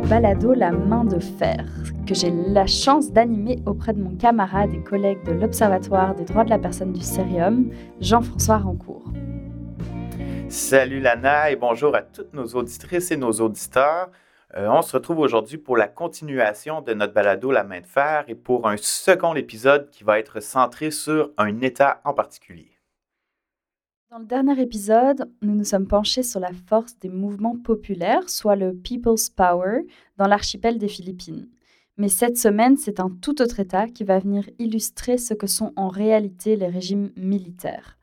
Balado La main de fer, que j'ai la chance d'animer auprès de mon camarade et collègue de l'Observatoire des droits de la personne du Cérium, Jean-François Rancourt. Salut Lana et bonjour à toutes nos auditrices et nos auditeurs. Euh, on se retrouve aujourd'hui pour la continuation de notre balado La main de fer et pour un second épisode qui va être centré sur un État en particulier. Dans le dernier épisode, nous nous sommes penchés sur la force des mouvements populaires, soit le People's Power, dans l'archipel des Philippines. Mais cette semaine, c'est un tout autre État qui va venir illustrer ce que sont en réalité les régimes militaires.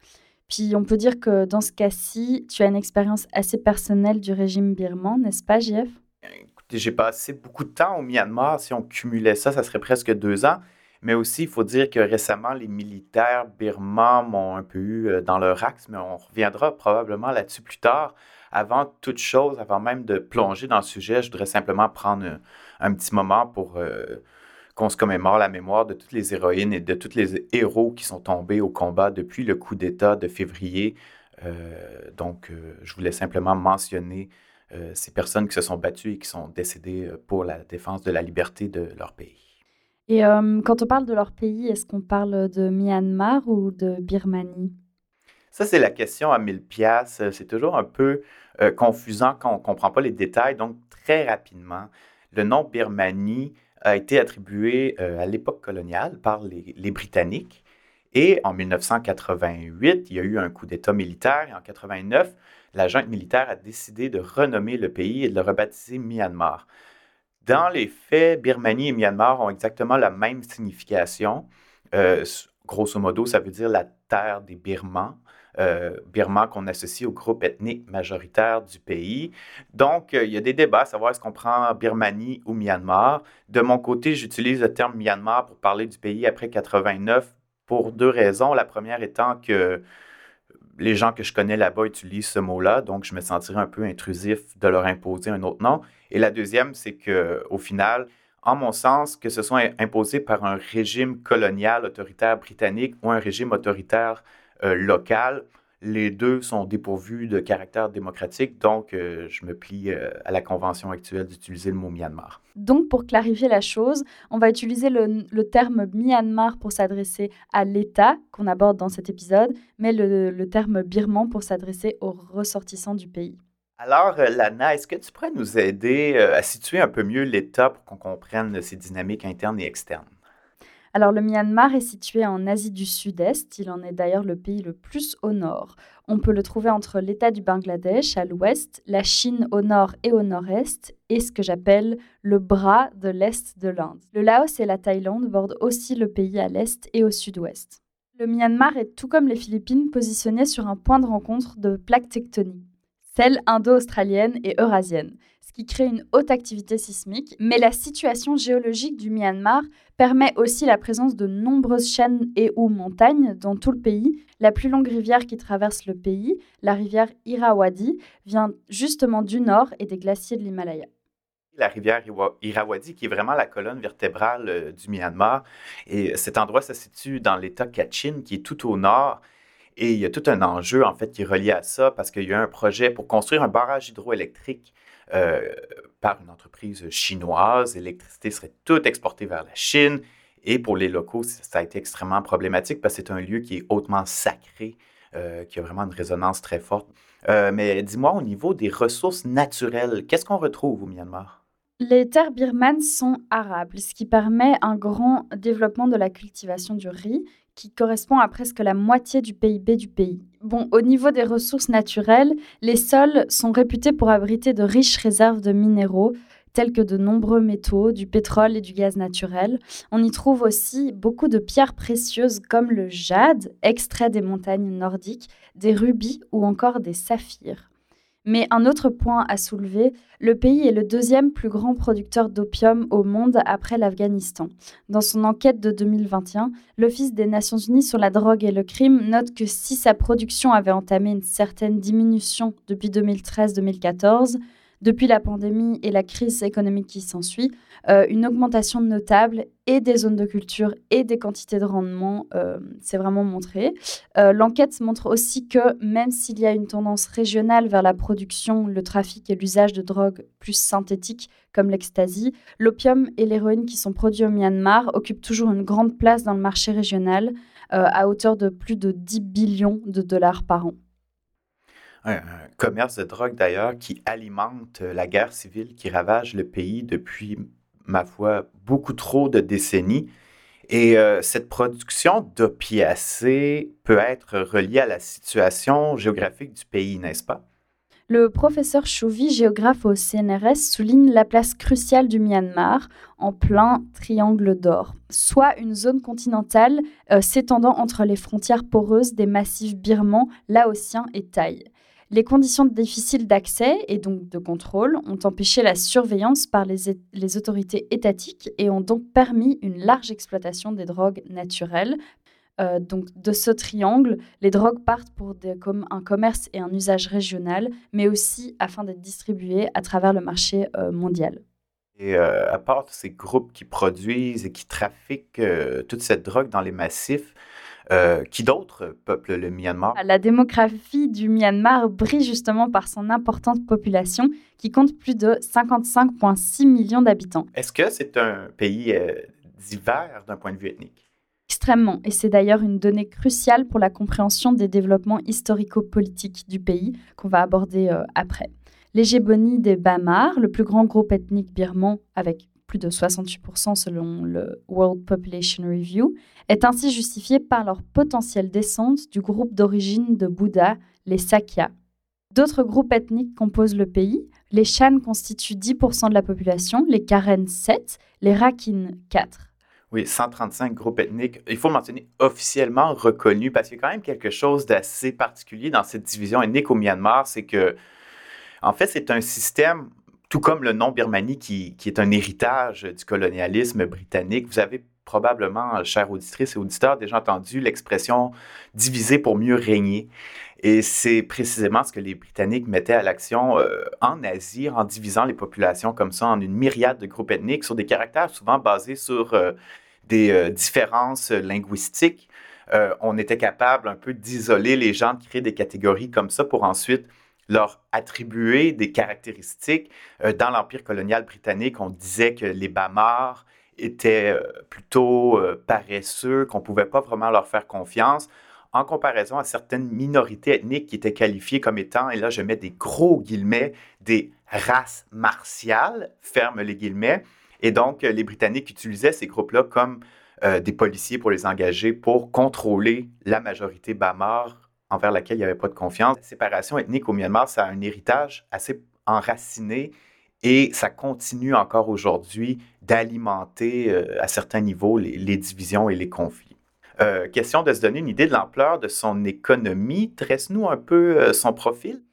Puis on peut dire que dans ce cas-ci, tu as une expérience assez personnelle du régime birman, n'est-ce pas, JF Écoutez, j'ai passé beaucoup de temps au Myanmar. Si on cumulait ça, ça serait presque deux ans. Mais aussi, il faut dire que récemment, les militaires birmans m'ont un peu eu euh, dans leur axe, mais on reviendra probablement là-dessus plus tard. Avant toute chose, avant même de plonger dans le sujet, je voudrais simplement prendre un, petit moment pour euh, qu'on se commémore la mémoire de toutes les héroïnes et de tous les héros qui sont tombés au combat depuis le coup d'État de février. Euh, donc, je voulais simplement mentionner ces personnes qui se sont battues et qui sont décédées pour la défense de la liberté de leur pays. Et quand on parle de leur pays, est-ce qu'on parle de Myanmar ou de Birmanie? Ça, c'est la question à 1000 pièces. C'est toujours un peu confusant quand on ne comprend pas les détails. Donc, très rapidement, le nom Birmanie a été attribué à l'époque coloniale par les, les, Britanniques. Et en 1988, il y a eu un coup d'État militaire. Et en 89, la junte militaire a décidé de renommer le pays et de le rebaptiser Myanmar. Dans les faits, Birmanie et Myanmar ont exactement la même signification. Euh, grosso modo, ça veut dire la terre des Birmans. Euh, Birmans qu'on associe au groupe ethnique majoritaire du pays. Donc, euh, il y a des débats à savoir est-ce qu'on prend Birmanie ou Myanmar. De mon côté, j'utilise le terme Myanmar pour parler du pays après 89 pour deux raisons. La première étant que les gens que je connais là-bas utilisent ce mot-là, donc je me sentirais un peu intrusif de leur imposer un autre nom. Et la deuxième, c'est que au final, en mon sens, que ce soit imposé par un régime colonial autoritaire britannique ou un régime autoritaire euh, local, les deux sont dépourvus de caractère démocratique, donc euh, je me plie euh, à la convention actuelle d'utiliser le mot Myanmar. Donc, pour clarifier la chose, on va utiliser le, terme Myanmar pour s'adresser à l'État qu'on aborde dans cet épisode, mais le, le terme birman pour s'adresser aux ressortissants du pays. Alors, euh, Lana, est-ce que tu pourrais nous aider à situer un peu mieux l'État pour qu'on comprenne ses dynamiques internes et externes? Alors le Myanmar est situé en Asie du Sud-Est, il en est d'ailleurs le pays le plus au nord. On peut le trouver entre l'État du Bangladesh à l'ouest, la Chine au nord et au nord-est, et ce que j'appelle le bras de l'Est de l'Inde. Le Laos et la Thaïlande bordent aussi le pays à l'Est et au Sud-Ouest. Le Myanmar est tout comme les Philippines positionné sur un point de rencontre de plaques tectoniques, celles indo-australiennes et eurasiennes qui crée une haute activité sismique, mais la situation géologique du Myanmar permet aussi la présence de nombreuses chaînes et ou montagnes dans tout le pays. La plus longue rivière qui traverse le pays, la rivière Irrawaddy, vient justement du nord et des glaciers de l'Himalaya la rivière Irrawaddy, qui est vraiment la colonne vertébrale euh, du Myanmar. Et cet endroit se situe dans l'État Kachin, qui est tout au nord. Et il y a tout un enjeu, en fait, qui est relié à ça, parce qu'il y a un projet pour construire un barrage hydroélectrique par une entreprise chinoise. L'électricité serait toute exportée vers la Chine. Et pour les locaux, ça a été extrêmement problématique parce que c'est un lieu qui est hautement sacré, euh, qui a vraiment une résonance très forte. Euh, mais dis-moi, au niveau des ressources naturelles, qu'est-ce qu'on retrouve au Myanmar? Les terres birmanes sont arables, ce qui permet un grand développement de la cultivation du riz, qui correspond à presque la moitié du PIB du pays. Bon, au niveau des ressources naturelles, les sols sont réputés pour abriter de riches réserves de minéraux, tels que de nombreux métaux, du pétrole et du gaz naturel. On y trouve aussi beaucoup de pierres précieuses comme le jade, extrait des montagnes nordiques, des rubis ou encore des saphirs. Mais un autre point à soulever, le pays est le deuxième plus grand producteur d'opium au monde après l'Afghanistan. Dans son enquête de 2021, l'Office des Nations Unies sur la drogue et le crime note que si sa production avait entamé une certaine diminution depuis 2013-2014, depuis la pandémie et la crise économique qui s'ensuit, euh, une augmentation notable et des zones de culture et des quantités de rendement euh, vraiment montrée. Euh, l'enquête montre aussi que même s'il y a une tendance régionale vers la production, le trafic et l'usage de drogues plus synthétiques comme l'ecstasy, l'opium et l'héroïne qui sont produits au Myanmar occupent toujours une grande place dans le marché régional à hauteur de plus de 10 billions de dollars par an un, commerce de drogue d'ailleurs qui alimente la guerre civile qui ravage le pays depuis, ma foi, beaucoup trop de décennies. Et euh, cette production d'opiacés peut être reliée à la situation géographique du pays, n'est-ce pas? Le professeur Chouvi, géographe au CNRS, souligne la place cruciale du Myanmar en plein triangle d'or, soit une zone continentale euh, s'étendant entre les frontières poreuses des massifs birmans, laotiens et thaïs. Les conditions difficiles d'accès et donc de contrôle ont empêché la surveillance par les, autorités étatiques et ont donc permis une large exploitation des drogues naturelles. Euh, donc de ce triangle, les drogues partent pour un commerce et un usage régional, mais aussi afin d'être distribuées à travers le marché euh, mondial. Et euh, à part ces groupes qui produisent et qui trafiquent toute cette drogue dans les massifs, euh, qui d'autres peuplent le Myanmar? La démographie du Myanmar brille justement par son importante population qui compte plus de 55,6 millions d'habitants. Est-ce que c'est un pays euh, divers d'un point de vue ethnique? Extrêmement, et c'est d'ailleurs une donnée cruciale pour la compréhension des développements historico-politiques du pays qu'on va aborder euh, après. L'hégémonie des Bamar, le plus grand groupe ethnique birman avec plus de 68% selon le World Population Review, est ainsi justifiée par leur potentielle descente du groupe d'origine de Bouddha, les Sakya. D'autres groupes ethniques composent le pays. Les Shan constituent 10% de la population, les Karen 7, les Rakhine 4. Oui, 135 groupes ethniques. Il faut mentionner officiellement reconnus parce qu'il y a quand même quelque chose d'assez particulier dans cette division ethnique au Myanmar, c'est que, en fait, c'est un système tout comme le nom Birmanie, qui, est un héritage du colonialisme britannique. Vous avez probablement, chers auditrices et auditeurs, déjà entendu l'expression diviser pour mieux régner. Et c'est précisément ce que les Britanniques mettaient à l'action euh, en Asie, en divisant les populations comme ça en une myriade de groupes ethniques sur des caractères souvent basés sur euh, des euh, différences linguistiques. on était capable un peu d'isoler les gens, de créer des catégories comme ça pour ensuite leur attribuer des caractéristiques. Euh, dans l'Empire colonial britannique, on disait que les Bamars étaient euh, plutôt euh, paresseux, qu'on ne pouvait pas vraiment leur faire confiance, en comparaison à certaines minorités ethniques qui étaient qualifiées comme étant, et là je mets des gros guillemets, des races martiales, ferme les guillemets. Et donc, les Britanniques utilisaient ces groupes-là comme des policiers pour les engager pour contrôler la majorité Bamar envers laquelle il n'y avait pas de confiance. La séparation ethnique au Myanmar, ça a un héritage assez enraciné et ça continue encore aujourd'hui d'alimenter euh, à certains niveaux les, divisions et les conflits. Euh, question de se donner une idée de l'ampleur de son économie. Tresse-nous un peu euh, son profil?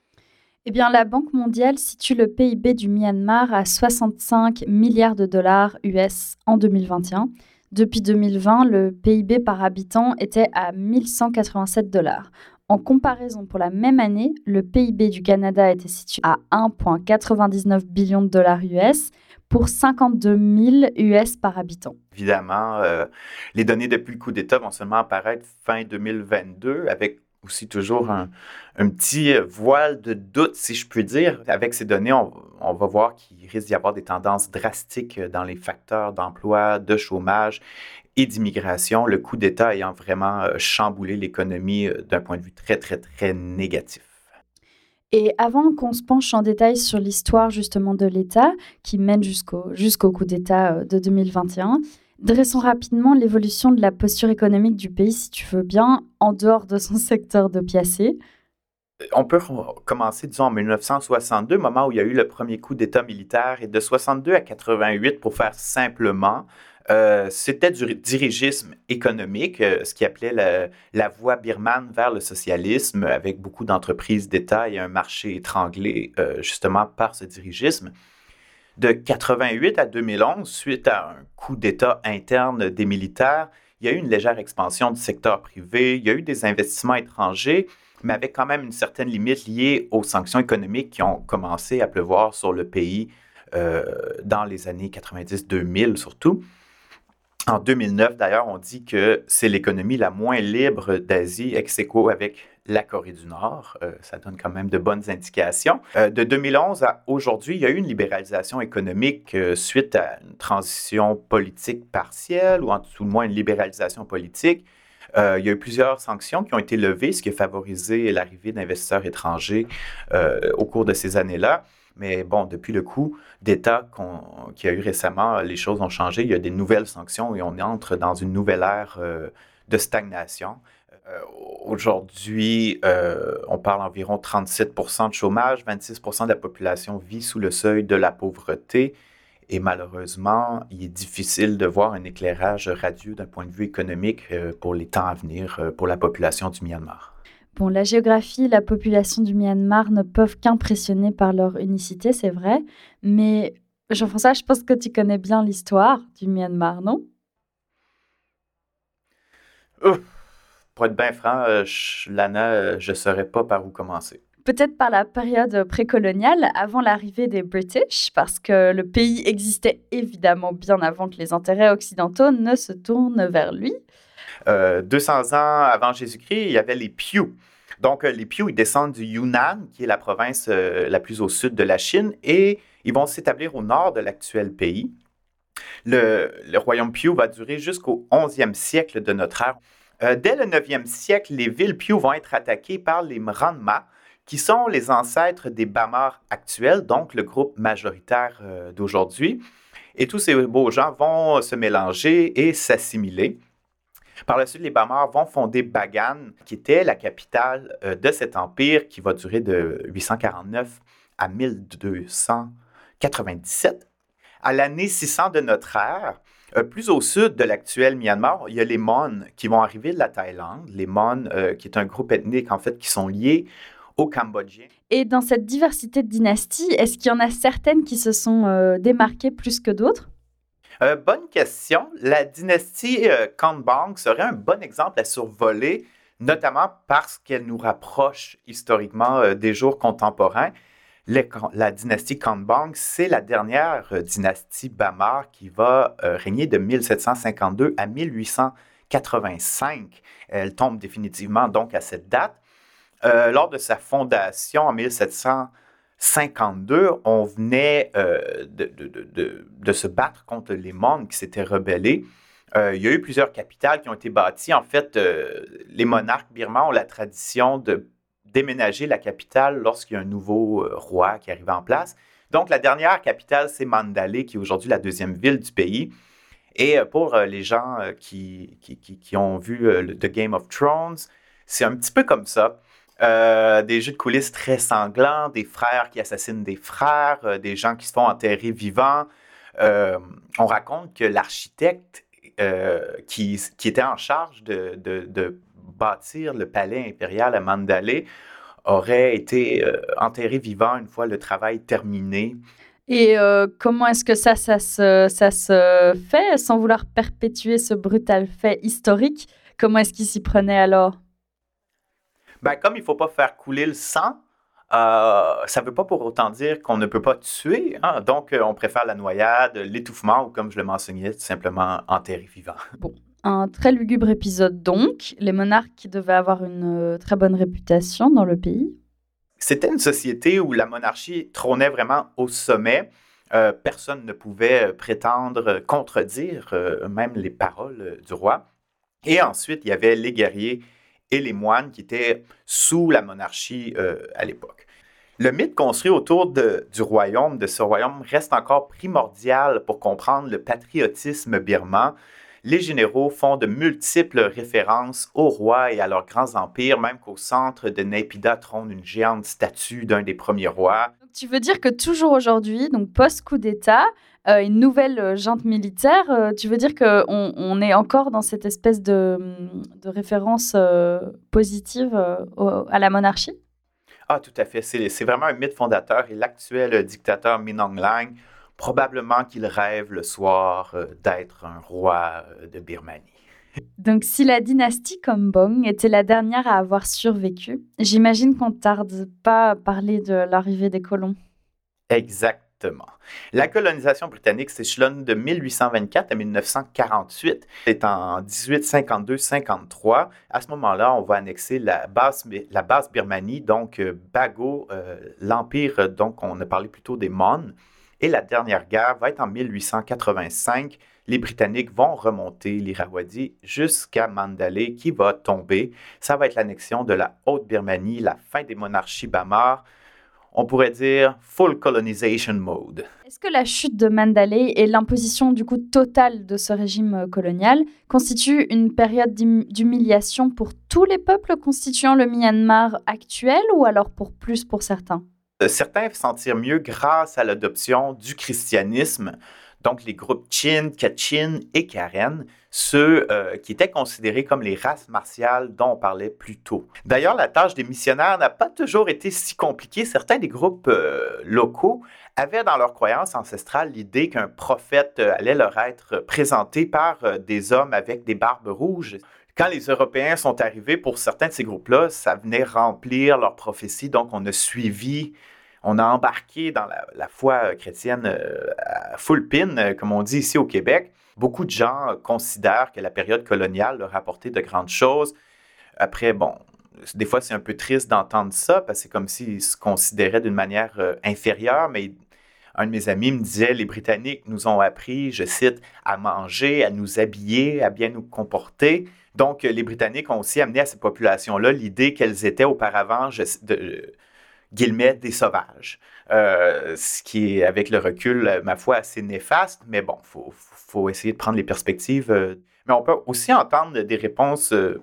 Eh bien, la Banque mondiale situe le PIB du Myanmar à 65 milliards de dollars US en 2021. Depuis 2020, le PIB par habitant était à 1187 dollars. En comparaison, pour la même année, le PIB du Canada était situé à 1,99 billion de dollars US pour 52 000 US par habitant. Évidemment, euh, les données depuis le coup d'État vont seulement apparaître fin 2022 avec aussi toujours un, petit voile de doute, si je puis dire. Avec ces données, on, on va voir qu'il risque d'y avoir des tendances drastiques dans les facteurs d'emploi, de chômage et d'immigration, le coup d'État ayant vraiment euh, chamboulé l'économie euh, d'un point de vue très, très, très négatif. Et avant qu'on se penche en détail sur l'histoire justement de l'État qui mène jusqu'au jusqu'au coup d'État euh, de 2021, dressons rapidement l'évolution de la posture économique du pays, si tu veux bien, en dehors de son secteur de piacé. On peut commencer, disons, en 1962, moment où il y a eu le premier coup d'État militaire, et de 62 à 88, pour faire simplement, euh, c'était du dirigisme économique, euh, ce qui appelait la, voie birmane vers le socialisme, avec beaucoup d'entreprises d'État et un marché étranglé euh, justement par ce dirigisme. De 88 à 2011, suite à un coup d'État interne des militaires, il y a eu une légère expansion du secteur privé, il y a eu des investissements étrangers, mais avec quand même une certaine limite liée aux sanctions économiques qui ont commencé à pleuvoir sur le pays dans les années 90-2000 surtout. En 2009, d'ailleurs, on dit que c'est l'économie la moins libre d'Asie, ex aequo avec la Corée du Nord. Euh, ça donne quand même de bonnes indications. Euh, de 2011 à aujourd'hui, il y a eu une libéralisation économique suite à une transition politique partielle, ou en tout le moins une libéralisation politique. Euh, il y a eu plusieurs sanctions qui ont été levées, ce qui a favorisé l'arrivée d'investisseurs étrangers euh, au cours de ces années-là. Mais bon, depuis le coup d'État qu'il y a eu récemment, les choses ont changé. Il y a des nouvelles sanctions et on entre dans une nouvelle ère euh, de stagnation. Aujourd'hui, on parle environ 37 de chômage, 26% de la population vit sous le seuil de la pauvreté. Et malheureusement, il est difficile de voir un éclairage radieux d'un point de vue économique euh, pour les temps à venir euh, pour la population du Myanmar. Bon, la géographie la population du Myanmar ne peuvent qu'impressionner par leur unicité, c'est vrai. Mais Jean-François, je pense que tu connais bien l'histoire du Myanmar, non? Pour être bien franc, euh, Lana, je ne saurais pas par où commencer peut-être par la période précoloniale, avant l'arrivée des British, parce que le pays existait évidemment bien avant que les intérêts occidentaux ne se tournent vers lui. 200 euh, ans avant Jésus-Christ, il y avait les Piu. Donc, euh, les Piu, ils descendent du Yunnan, qui est la province euh, la plus au sud de la Chine, et ils vont s'établir au nord de l'actuel pays. Le, royaume Piu va durer jusqu'au 11e siècle de notre ère. dès le 9e siècle, les villes Piu vont être attaquées par les Mranma, qui sont les ancêtres des Bamars actuels, donc le groupe majoritaire d'aujourd'hui. Et tous ces beaux gens vont se mélanger et s'assimiler. Par la suite, les Bamars vont fonder Bagan, qui était la capitale euh, de cet empire qui va durer de 849 à 1297. À l'année 600 de notre ère, euh, plus au sud de l'actuel Myanmar, il y a les Mon qui vont arriver de la Thaïlande. Les Mon, qui est un groupe ethnique en fait qui sont liés Cambodgien. Et dans cette diversité de dynasties, est-ce qu'il y en a certaines qui se sont euh, démarquées plus que d'autres? Euh, bonne question. La dynastie euh, Kanbang serait un bon exemple à survoler, notamment parce qu'elle nous rapproche historiquement des jours contemporains. la dynastie Kanbang, c'est la dernière dynastie Bamar qui va régner de 1752 à 1885. Elle tombe définitivement donc à cette date. Euh, lors de sa fondation en 1752, on venait euh, de, se battre contre les Mon qui s'étaient rebellés. Euh, il y a eu plusieurs capitales qui ont été bâties. En fait, les monarques birmans ont la tradition de déménager la capitale lorsqu'il y a un nouveau roi qui arrive en place. Donc, la dernière capitale, c'est Mandalay, qui est aujourd'hui la deuxième ville du pays. Et pour les gens qui, ont vu The Game of Thrones, c'est un petit peu comme ça. Euh, des jeux de coulisses très sanglants, des frères qui assassinent des frères, euh, des gens qui se font enterrer vivants. Euh, on raconte que l'architecte qui, était en charge de, bâtir le palais impérial à Mandalay aurait été enterré vivant une fois le travail terminé. Et comment est-ce que ça, ça se, ça se fait sans vouloir perpétuer ce brutal fait historique? Comment est-ce qu'il s'y prenait alors? Ben, comme il ne faut pas faire couler le sang, euh, ça ne veut pas pour autant dire qu'on ne peut pas tuer. Hein. Donc, euh, on préfère la noyade, l'étouffement ou, comme je le mentionnais, tout simplement enterrer vivant. Bon, un très lugubre épisode donc. Les monarques qui devaient avoir une euh, très bonne réputation dans le pays. C'était une société où la monarchie trônait vraiment au sommet. personne ne pouvait prétendre contredire même les paroles du roi. Et ensuite, il y avait les guerriers et les moines qui étaient sous la monarchie euh, à l'époque. Le mythe construit autour du royaume, de ce royaume, reste encore primordial pour comprendre le patriotisme birman. Les généraux font de multiples références aux rois et à leurs grands empires, même qu'au centre de Naypyidaw trône une géante statue d'un des premiers rois. Tu veux dire que toujours aujourd'hui, donc post-coup d'État, euh, une nouvelle euh, junte militaire, euh, tu veux dire qu'on on est encore dans cette espèce de, référence positive à la monarchie? Ah, tout à fait. C'est vraiment un mythe fondateur. Et l'actuel dictateur Min Aung Hlaing, probablement qu'il rêve le soir d'être un roi de Birmanie. Donc, si la dynastie Kombong était la dernière à avoir survécu, j'imagine qu'on ne tarde pas à parler de l'arrivée des colons. Exactement. La colonisation britannique s'échelonne de 1824 à 1948. C'est en 1852-53. À ce moment-là, on va annexer la base, la base Birmanie, donc euh, Bago, euh, l'empire, donc on a parlé plutôt des Mon. Et la dernière guerre va être en 1885 les Britanniques vont remonter l'Irrawaddy jusqu'à Mandalay qui va tomber. Ça va être l'annexion de la Haute-Birmanie, la fin des monarchies Bamar. On pourrait dire full colonization mode. Est-ce que la chute de Mandalay et l'imposition du coup totale de ce régime euh, colonial constituent une période d'humiliation pour tous les peuples constituant le Myanmar actuel ou alors pour plus pour certains? Euh, Certains sentir mieux grâce à l'adoption du christianisme donc les groupes Chin, Kachin et Karen, ceux euh, qui étaient considérés comme les races martiales dont on parlait plus tôt. D'ailleurs, la tâche des missionnaires n'a pas toujours été si compliquée. Certains des groupes euh, locaux avaient dans leur croyance ancestrale l'idée qu'un prophète euh, allait leur être présenté par des hommes avec des barbes rouges. Quand les Européens sont arrivés, pour certains de ces groupes-là, ça venait remplir leur prophétie. Donc, on a suivi on a embarqué dans la, foi chrétienne euh, à full pin, euh, comme on dit ici au Québec. Beaucoup de gens considèrent que la période coloniale leur a apporté de grandes choses. Après, bon, des fois, c'est un peu triste d'entendre ça parce que c'est comme s'ils se considéraient d'une manière euh, inférieure, mais un de mes amis me disait les Britanniques nous ont appris, je cite, à manger, à nous habiller, à bien nous comporter. Donc, les Britanniques ont aussi amené à ces populations-là l'idée qu'elles étaient auparavant guillemets, des sauvages. Euh, ce qui est, avec le recul, ma foi, assez néfaste, mais bon, il faut, faut, essayer de prendre les perspectives. Euh. mais on peut aussi entendre des réponses euh,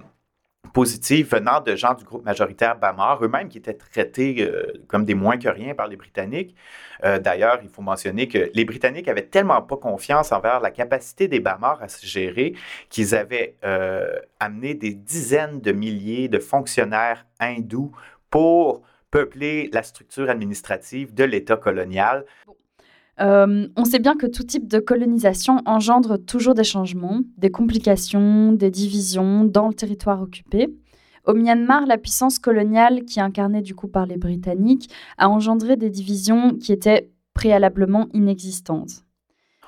positives venant de gens du groupe majoritaire Bamar, eux-mêmes qui étaient traités comme des moins que rien par les Britanniques. D'ailleurs, il faut mentionner que les Britanniques avaient tellement pas confiance envers la capacité des Bamar à se gérer qu'ils avaient amené des dizaines de milliers de fonctionnaires hindous pour peupler la structure administrative de l'État colonial. Euh, on sait bien que tout type de colonisation engendre toujours des changements, des complications, des divisions dans le territoire occupé. Au Myanmar, la puissance coloniale, qui est incarnée du coup par les Britanniques, a engendré des divisions qui étaient préalablement inexistantes.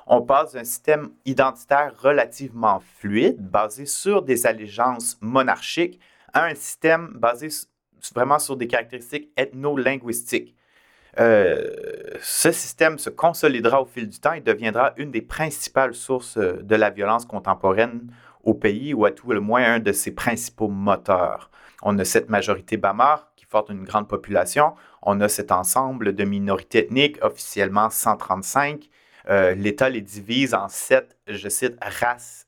On passe d'un système identitaire relativement fluide, basé sur des allégeances monarchiques, à un système basé vraiment sur des caractéristiques ethno-linguistiques. Euh, ce système se consolidera au fil du temps et deviendra une des principales sources euh, de la violence contemporaine au pays, ou à tout le moins un de ses principaux moteurs. On a cette majorité Bamar qui forme une grande population. On a cet ensemble de minorités ethniques, officiellement 135. Euh, L'État les divise en sept, je cite, races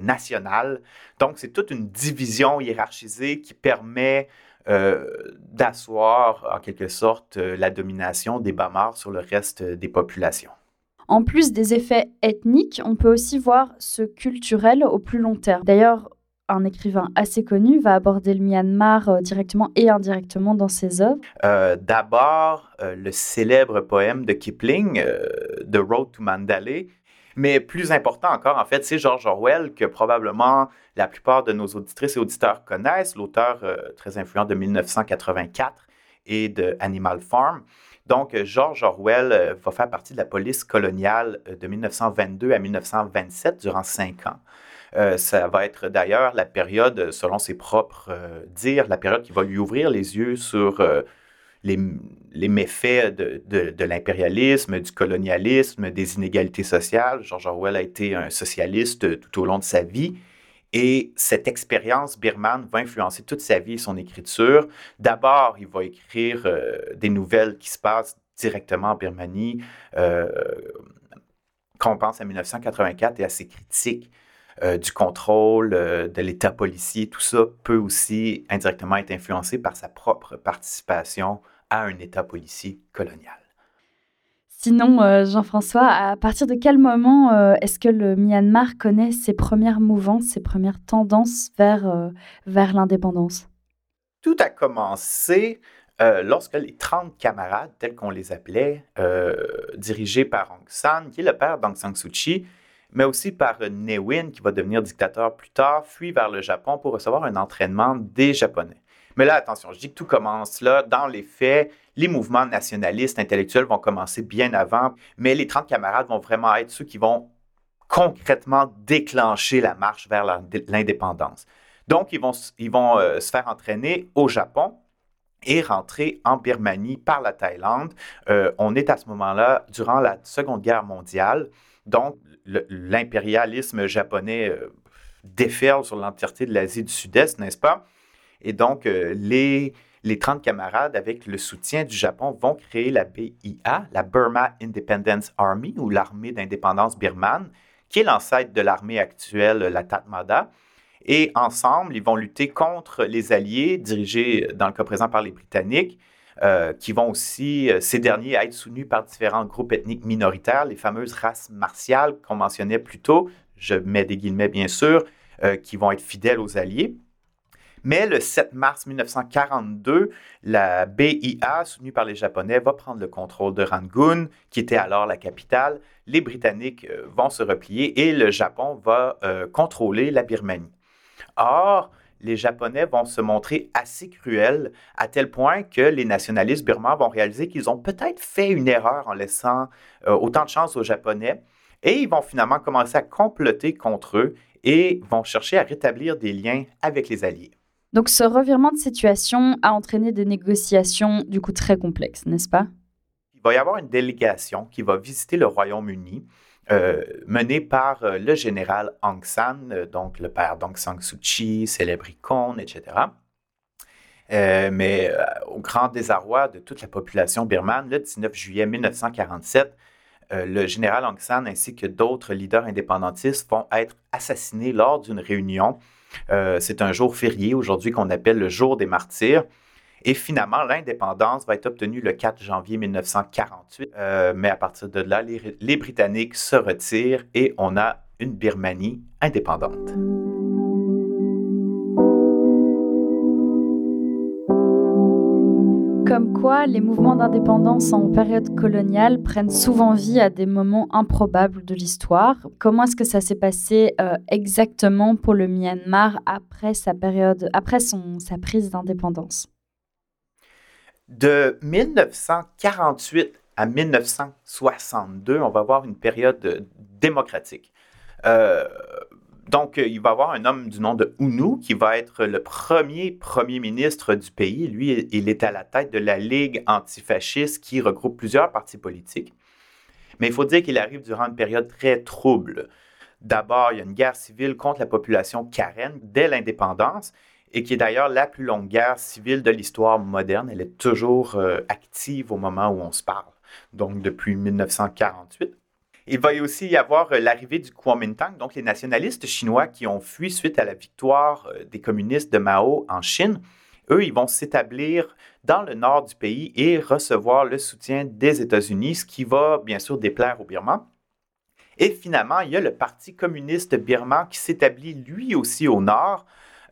nationales. Donc, c'est toute une division hiérarchisée qui permet d'asseoir en quelque sorte euh, la domination des Bamars sur le reste des populations. En plus des effets ethniques, on peut aussi voir ce culturel au plus long terme. D'ailleurs, un écrivain assez connu va aborder le Myanmar euh, directement et indirectement dans ses œuvres. D'abord, le célèbre poème de Kipling, The Road to Mandalay, mais plus important encore, en fait, c'est George Orwell que probablement la plupart de nos auditrices et auditeurs connaissent, l'auteur euh, très influent de 1984 et de Animal Farm. Donc, George Orwell euh, va faire partie de la police coloniale euh, de 1922 à 1927 durant cinq ans. ça va être d'ailleurs la période, selon ses propres dires, la période qui va lui ouvrir les yeux sur les, méfaits de, l'impérialisme, du colonialisme, des inégalités sociales. George Orwell a été un socialiste tout au long de sa vie. Et cette expérience birmane va influencer toute sa vie et son écriture. D'abord, il va écrire euh, des nouvelles qui se passent directement en Birmanie. Euh, quand pense à 1984 et à ses critiques euh, du contrôle de l'État policier, tout ça peut aussi indirectement être influencé par sa propre participation à un État policier colonial. Sinon, euh, Jean-François, à partir de quel moment euh, est-ce que le Myanmar connaît ses premières mouvances, ses premières tendances vers, euh, vers l'indépendance? Tout a commencé lorsque les 30 camarades, tels qu'on les appelait, dirigés par Aung San, qui est le père d'Aung San Suu Kyi, mais aussi par Ne Win, qui va devenir dictateur plus tard, fuit vers le Japon pour recevoir un entraînement des Japonais. Mais là, attention, je dis que tout commence là. Dans les faits, les mouvements nationalistes intellectuels vont commencer bien avant, mais les 30 camarades vont vraiment être ceux qui vont concrètement déclencher la marche vers l'indépendance. Donc, ils vont, ils vont euh, se faire entraîner au Japon et rentrer en Birmanie par la Thaïlande. Euh, on est à ce moment-là durant la Seconde Guerre mondiale. Donc, l'impérialisme japonais euh, déferle sur l'entièreté de l'Asie du Sud-Est, n'est-ce pas? Et donc, les, les 30 camarades, avec le soutien du Japon, vont créer la BIA, la Burma Independence Army, ou l'armée d'indépendance birmane, qui est l'ancêtre de l'armée actuelle, la Tatmada. Et ensemble, ils vont lutter contre les Alliés, dirigés dans le cas présent par les Britanniques, euh, qui vont aussi, euh, ces derniers, être soutenus par différents groupes ethniques minoritaires, les fameuses races martiales qu'on mentionnait plus tôt, je mets des guillemets bien sûr, euh, qui vont être fidèles aux Alliés. Mais le 7 mars 1942, la BIA, soutenue par les Japonais, va prendre le contrôle de Rangoon, qui était alors la capitale. Les Britanniques euh, vont se replier et le Japon va euh, contrôler la Birmanie. Or, les Japonais vont se montrer assez cruels à tel point que les nationalistes birmans vont réaliser qu'ils ont peut-être fait une erreur en laissant euh, autant de chance aux Japonais. Et ils vont finalement commencer à comploter contre eux et vont chercher à rétablir des liens avec les Alliés. Donc ce revirement de situation a entraîné des négociations du coup très complexes, n'est-ce pas? Il va y avoir une délégation qui va visiter le Royaume-Uni, euh, menée par euh, le général Aung San, euh, donc le père d'Aung San Suu Kyi, célèbre icône, etc. mais au grand désarroi de toute la population birmane, le 19 juillet 1947, le général Aung San ainsi que d'autres leaders indépendantistes vont être assassinés lors d'une réunion euh, c'est un jour férié aujourd'hui qu'on appelle le jour des martyrs. Et finalement, l'indépendance va être obtenue le 4 janvier 1948. Euh, mais à partir de là, les Britanniques se retirent et on a une Birmanie indépendante. Comme quoi, les mouvements d'indépendance en période coloniale prennent souvent vie à des moments improbables de l'histoire. Comment est-ce que ça s'est passé euh, exactement pour le Myanmar après sa période, après son, sa prise d'indépendance? De 1948 à 1962, on va avoir une période démocratique. Euh, donc, euh, il va y avoir un homme du nom de Unu qui va être le premier premier ministre du pays. Lui, il est à la tête de la Ligue antifasciste qui regroupe plusieurs partis politiques. Mais il faut dire qu'il arrive durant une période très trouble. D'abord, il y a une guerre civile contre la population karen dès l'indépendance et qui est d'ailleurs la plus longue guerre civile de l'histoire moderne. Elle est toujours euh, active au moment où on se parle, donc depuis 1948. Il va aussi y avoir euh, l'arrivée du Kuomintang, donc les nationalistes chinois qui ont fui suite à la victoire euh, des communistes de Mao en Chine. Eux, ils vont s'établir dans le nord du pays et recevoir le soutien des États-Unis, ce qui va bien sûr déplaire aux Birmans. Et finalement, il y a le Parti communiste birman qui s'établit lui aussi au nord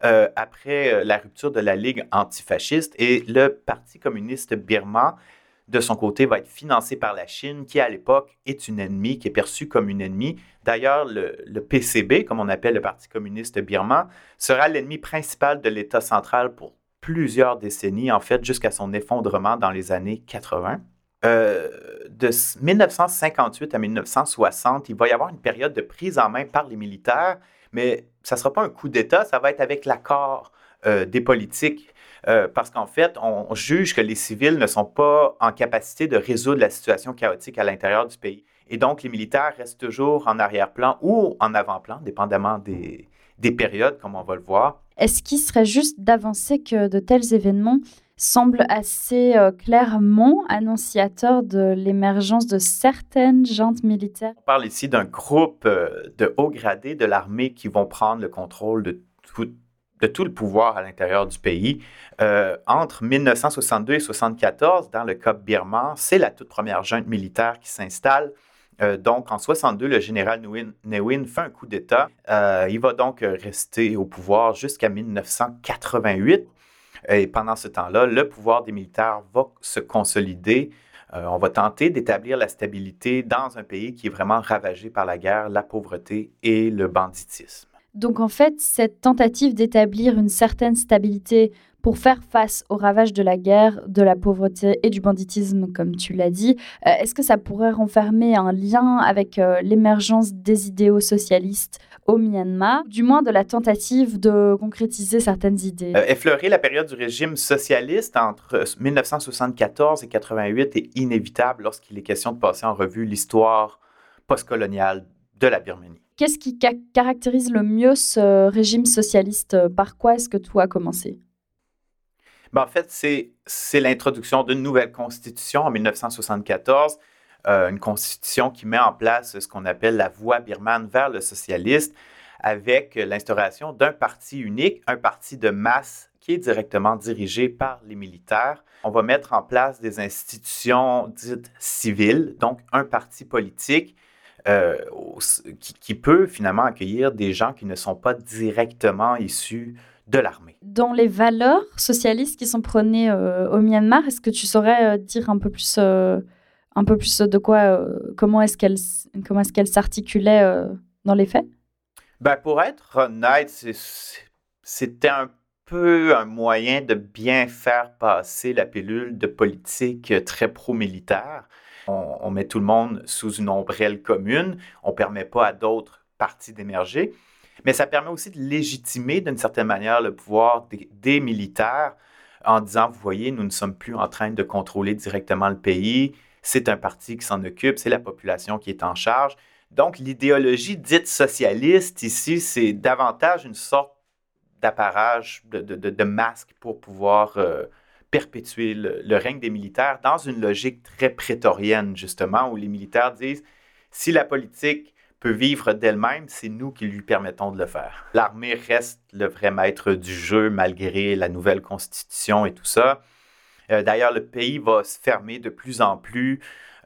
euh, après la rupture de la Ligue antifasciste. Et le Parti communiste birman de son côté, va être financé par la Chine, qui à l'époque est une ennemie, qui est perçue comme une ennemie. D'ailleurs, le, PCB, comme on appelle le Parti communiste birman, sera l'ennemi principal de l'État central pour plusieurs décennies, en fait, jusqu'à son effondrement dans les années 80. Euh, de 1958 à 1960, il va y avoir une période de prise en main par les militaires, mais ça ne sera pas un coup d'État, ça va être avec l'accord euh, des politiques euh, parce qu'en fait, on juge que les civils ne sont pas en capacité de résoudre la situation chaotique à l'intérieur du pays. Et donc, les militaires restent toujours en arrière-plan ou en avant-plan, dépendamment des, périodes, comme on va le voir. Est-ce qu'il serait juste d'avancer que de tels événements semblent assez euh, clairement annonciateurs de l'émergence de certaines jantes militaires On parle ici d'un groupe euh, de hauts gradés de l'armée qui vont prendre le contrôle de tout, le pouvoir à l'intérieur du pays. Euh, entre 1962 et 1974, dans le Cap birman, c'est la toute première junte militaire qui s'installe. Donc, en 62, le général Nguyen fait un coup d'État. Il va donc rester au pouvoir jusqu'à 1988. Et pendant ce temps-là, le pouvoir des militaires va se consolider. Euh, on va tenter d'établir la stabilité dans un pays qui est vraiment ravagé par la guerre, la pauvreté et le banditisme. Donc en fait, cette tentative d'établir une certaine stabilité pour faire face aux ravages de la guerre, de la pauvreté et du banditisme, comme tu l'as dit, euh, est-ce que ça pourrait renfermer un lien avec euh, l'émergence des idéaux socialistes au Myanmar, du moins de la tentative de concrétiser certaines idées? Euh, Effleurer la période du régime socialiste entre 1974 et 88 est inévitable lorsqu'il est question de passer en revue l'histoire postcoloniale de la Birmanie. Qu'est-ce qui caractérise le mieux ce régime socialiste? Par quoi est-ce que tout a commencé? Ben, en fait, c'est l'introduction d'une nouvelle constitution en 1974, euh, une constitution qui met en place ce qu'on appelle la voie birmane vers le socialiste, avec l'instauration d'un parti unique, un parti de masse qui est directement dirigé par les militaires. On va mettre en place des institutions dites civiles, donc un parti politique euh, qui, qui, peut finalement accueillir des gens qui ne sont pas directement issus de l'armée. Dans les valeurs socialistes qui sont prônées euh, au Myanmar, est-ce que tu saurais euh, dire un peu plus, euh, un peu plus de quoi, comment est-ce qu'elles comment est-ce qu'elle s'articulaient dans les faits? Ben, Pour être honnête, c'était un peu un moyen de bien faire passer la pilule de politique très pro-militaire. On, on, met tout le monde sous une ombrelle commune, on ne permet pas à d'autres partis d'émerger. Mais ça permet aussi de légitimer d'une certaine manière le pouvoir des, militaires en disant, vous voyez, nous ne sommes plus en train de contrôler directement le pays, c'est un parti qui s'en occupe, c'est la population qui est en charge. Donc, l'idéologie dite socialiste ici, c'est davantage une sorte d'apparage, de, masque pour pouvoir euh, perpétuer le, règne des militaires dans une logique très prétorienne, justement, où les militaires disent, si la politique peut vivre d'elle-même, c'est nous qui lui permettons de le faire. L'armée reste le vrai maître du jeu malgré la nouvelle constitution et tout ça. Euh, d'ailleurs, le pays va se fermer de plus en plus,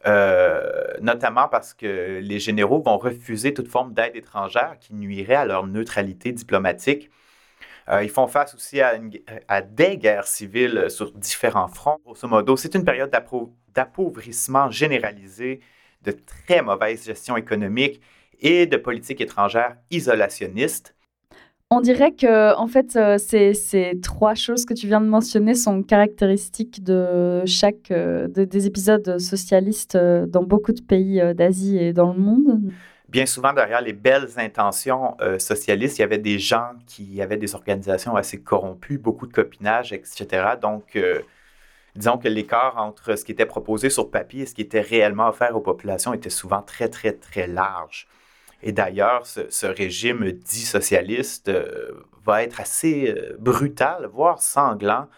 euh, notamment parce que les généraux vont refuser toute forme d'aide étrangère qui nuirait à leur neutralité diplomatique. Euh, ils font face aussi à, à, des guerres civiles sur différents fronts. Grosso modo, c'est une période d'appauvrissement généralisé, de très mauvaise gestion économique et de politique étrangère isolationniste. On dirait que, en fait, euh, ces, ces, trois choses que tu viens de mentionner sont caractéristiques de chaque euh, des épisodes socialistes euh, dans beaucoup de pays d'Asie et dans le monde. Bien souvent, derrière les belles intentions socialistes, il y avait des gens qui avaient des organisations assez corrompues, beaucoup de copinage, etc. Donc, disons que l'écart entre ce qui était proposé sur papier et ce qui était réellement offert aux populations était souvent très, très, très large. Et d'ailleurs, ce, régime dit socialiste euh, va être assez euh, brutal, voire sanglant.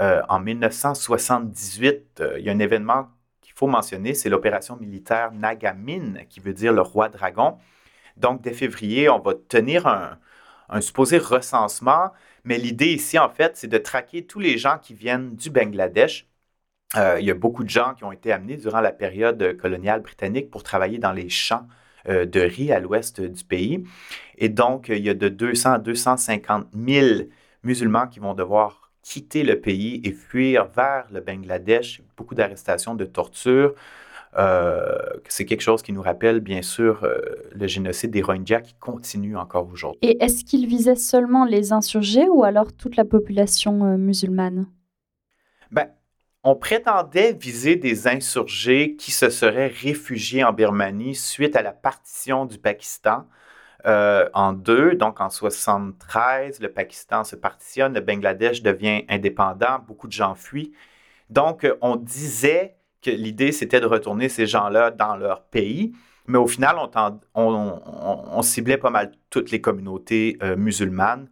Euh, en 1978, il y a un événement qu'il faut mentionner, c'est l'opération militaire Nagamin, qui veut dire le roi dragon. Donc, dès février, on va tenir un, supposé recensement, mais l'idée ici, en fait, c'est de traquer tous les gens qui viennent du Bangladesh. il y a beaucoup de gens qui ont été amenés durant la période coloniale britannique pour travailler dans les champs de riz à l'ouest du pays. Et donc, il y a de 200 à 250 000 musulmans qui vont devoir quitter le pays et fuir vers le Bangladesh. Beaucoup d'arrestations, de tortures. Euh, c'est quelque chose qui nous rappelle, bien sûr, euh, le génocide des Rohingyas qui continue encore aujourd'hui. Et est-ce qu'il visait seulement les insurgés ou alors toute la population musulmane? Ben, on prétendait viser des insurgés qui se seraient réfugiés en Birmanie suite à la partition du Pakistan euh, en deux. Donc en 73, le Pakistan se partitionne, le Bangladesh devient indépendant, beaucoup de gens fuient. Donc on disait que l'idée c'était de retourner ces gens-là dans leur pays. Mais au final, on, ciblait pas mal toutes les communautés euh, musulmanes.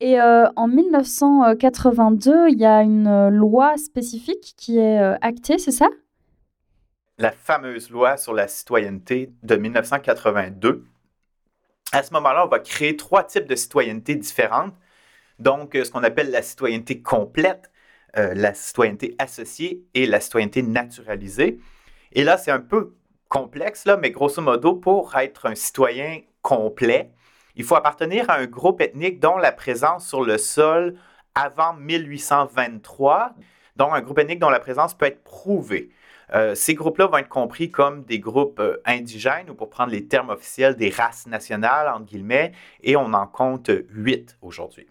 Et euh, en 1982, il y a une euh, loi spécifique qui est euh, actée, c'est ça? La fameuse loi sur la citoyenneté de 1982. À ce moment-là, on va créer trois types de citoyenneté différentes. Donc, ce qu'on appelle la citoyenneté complète, la citoyenneté associée et la citoyenneté naturalisée. Et là, c'est un peu complexe, là, mais grosso modo, pour être un citoyen complet, il faut appartenir à un groupe ethnique dont la présence sur le sol avant 1823, dont un groupe ethnique dont la présence peut être prouvée. ces groupes-là vont être compris comme des groupes indigènes, ou pour prendre les termes officiels, des races nationales, entre guillemets, et on en compte huit aujourd'hui.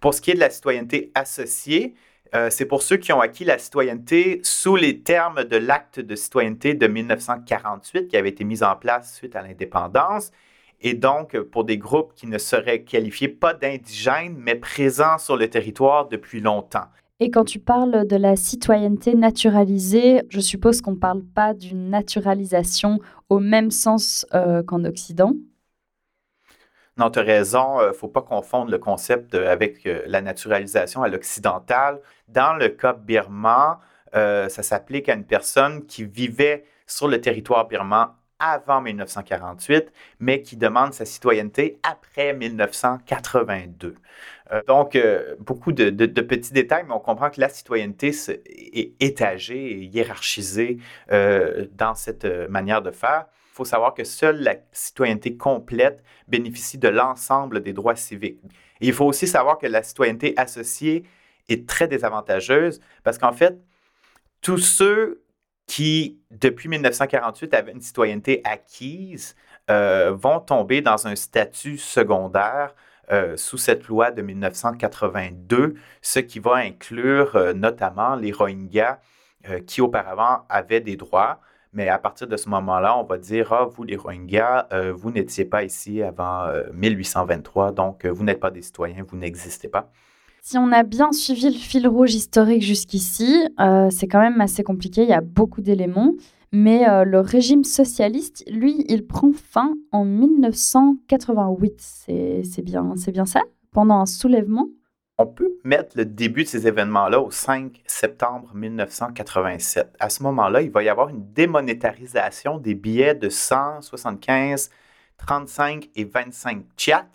Pour ce qui est de la citoyenneté associée, euh, c'est pour ceux qui ont acquis la citoyenneté sous les termes de l'acte de citoyenneté de 1948 qui avait été mis en place suite à l'indépendance. Et donc, pour des groupes qui ne seraient qualifiés pas d'indigènes, mais présents sur le territoire depuis longtemps. Et quand tu parles de la citoyenneté naturalisée, je suppose qu'on ne parle pas d'une naturalisation au même sens euh, qu'en Occident? Non, tu as raison, il ne faut pas confondre le concept avec euh, la naturalisation à l'occidental. Dans le cas birman, euh, ça s'applique à une personne qui vivait sur le territoire birman avant 1948, mais qui demande sa citoyenneté après 1982. Euh, donc, beaucoup de, petits détails, mais on comprend que la citoyenneté est étagée et hiérarchisée dans cette manière de faire il faut savoir que seule la citoyenneté complète bénéficie de l'ensemble des droits civiques. il faut aussi savoir que la citoyenneté associée est très désavantageuse parce qu'en fait, tous ceux qui, depuis 1948, avaient une citoyenneté acquise euh, vont tomber dans un statut secondaire euh, sous cette loi de 1982, ce qui va inclure euh, notamment les Rohingyas qui auparavant avaient des droits, mais à partir de ce moment-là, on va dire, ah, vous les Rohingyas, vous n'étiez pas ici avant 1823, euh, donc vous n'êtes pas des citoyens, vous n'existez pas. Si on a bien suivi le fil rouge historique jusqu'ici, c'est quand même assez compliqué, il y a beaucoup d'éléments. Mais le régime socialiste, lui, il prend fin en 1988. C'est bien, bien ça? Pendant un soulèvement? On peut mettre le début de ces événements-là au 5 septembre 1987. À ce moment-là, il va y avoir une démonétarisation des billets de 175, 35 et 25 chats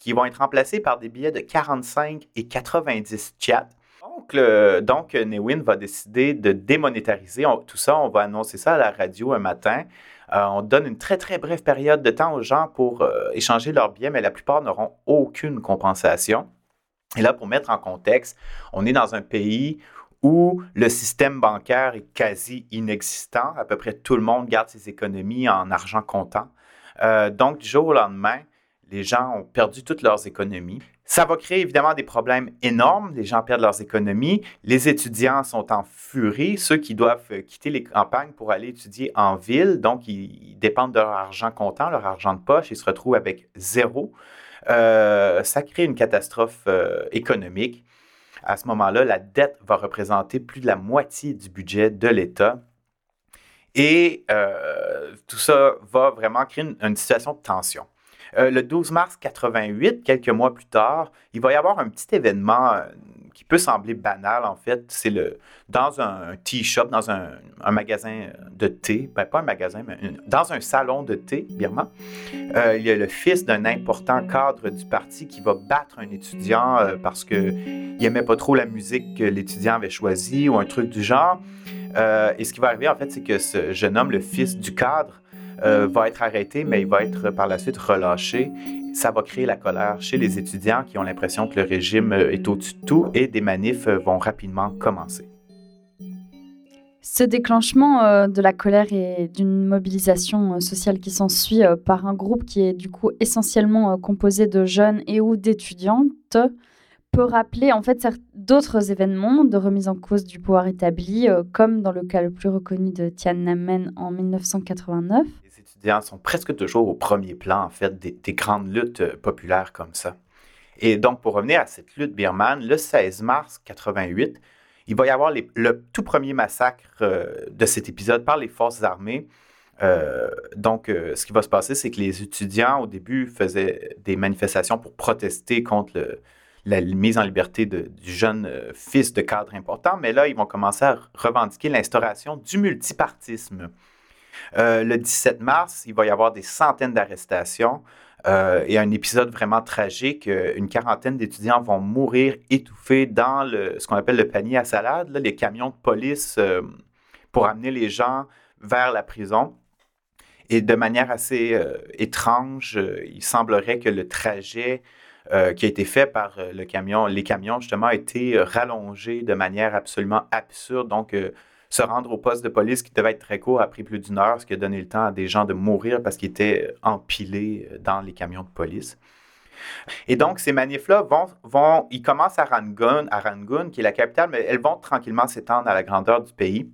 qui vont être remplacés par des billets de 45 et 90 chats. Donc, donc Newin va décider de démonétariser tout ça. On va annoncer ça à la radio un matin. Euh, on donne une très, très brève période de temps aux gens pour euh, échanger leurs billets, mais la plupart n'auront aucune compensation. Et là, pour mettre en contexte, on est dans un pays où le système bancaire est quasi inexistant. À peu près tout le monde garde ses économies en argent comptant. Euh, donc, du jour au lendemain, les gens ont perdu toutes leurs économies. Ça va créer évidemment des problèmes énormes. Les gens perdent leurs économies. Les étudiants sont en furie. Ceux qui doivent quitter les campagnes pour aller étudier en ville, donc ils, dépendent de leur argent comptant, leur argent de poche, ils se retrouvent avec zéro. Euh, ça crée une catastrophe euh, économique. À ce moment-là, la dette va représenter plus de la moitié du budget de l'État. Et euh, tout ça va vraiment créer une, situation de tension. Le 12 mars 88, quelques mois plus tard, il va y avoir un petit événement qui peut sembler banal, en fait, c'est le dans un tea shop, dans un, magasin de thé, ben, pas un magasin, mais dans un salon de thé, birman, euh, il y a le fils d'un important cadre du parti qui va battre un étudiant euh, parce qu'il n'aimait pas trop la musique que l'étudiant avait choisie ou un truc du genre. Euh, et ce qui va arriver, en fait, c'est que ce jeune homme, le fils du cadre, va être arrêté, mais il va être par la suite relâché ça va créer la colère chez les étudiants qui ont l'impression que le régime euh, est au-dessus de tout et des manifs euh, vont rapidement commencer. Ce déclenchement euh, de la colère et d'une mobilisation sociale qui s'ensuit par un groupe qui est du coup essentiellement composé de jeunes et ou d'étudiantes peut rappeler en fait d'autres événements de remise en cause du pouvoir établi, comme dans le cas le plus reconnu de Tiananmen en 1989 étudiants sont presque toujours au premier plan, en fait, des, grandes luttes euh, populaires comme ça. Et donc, pour revenir à cette lutte birmane, le 16 mars 88, il va y avoir le tout premier massacre euh, de cet épisode par les forces armées. Euh, donc, ce qui va se passer, c'est que les étudiants, au début, faisaient des manifestations pour protester contre la mise en liberté du jeune fils de cadre important, mais là, ils vont commencer à revendiquer l'instauration du multipartisme. Euh, le 17 mars, il va y avoir des centaines d'arrestations euh, et un épisode vraiment tragique. Euh, une quarantaine d'étudiants vont mourir étouffés dans ce qu'on appelle le panier à salade, les camions de police pour amener les gens vers la prison. Et de manière assez étrange, il semblerait que le trajet qui a été fait par le camion, les camions justement, a été rallongé de manière absolument absurde. Donc, se rendre au poste de police qui devait être très court a pris plus d'une heure, ce qui a donné le temps à des gens de mourir parce qu'ils étaient empilés dans les camions de police. Et donc, ces manifs-là vont, ils commencent à Rangoon, à Rangoon, qui est la capitale, mais elles vont tranquillement s'étendre à la grandeur du pays.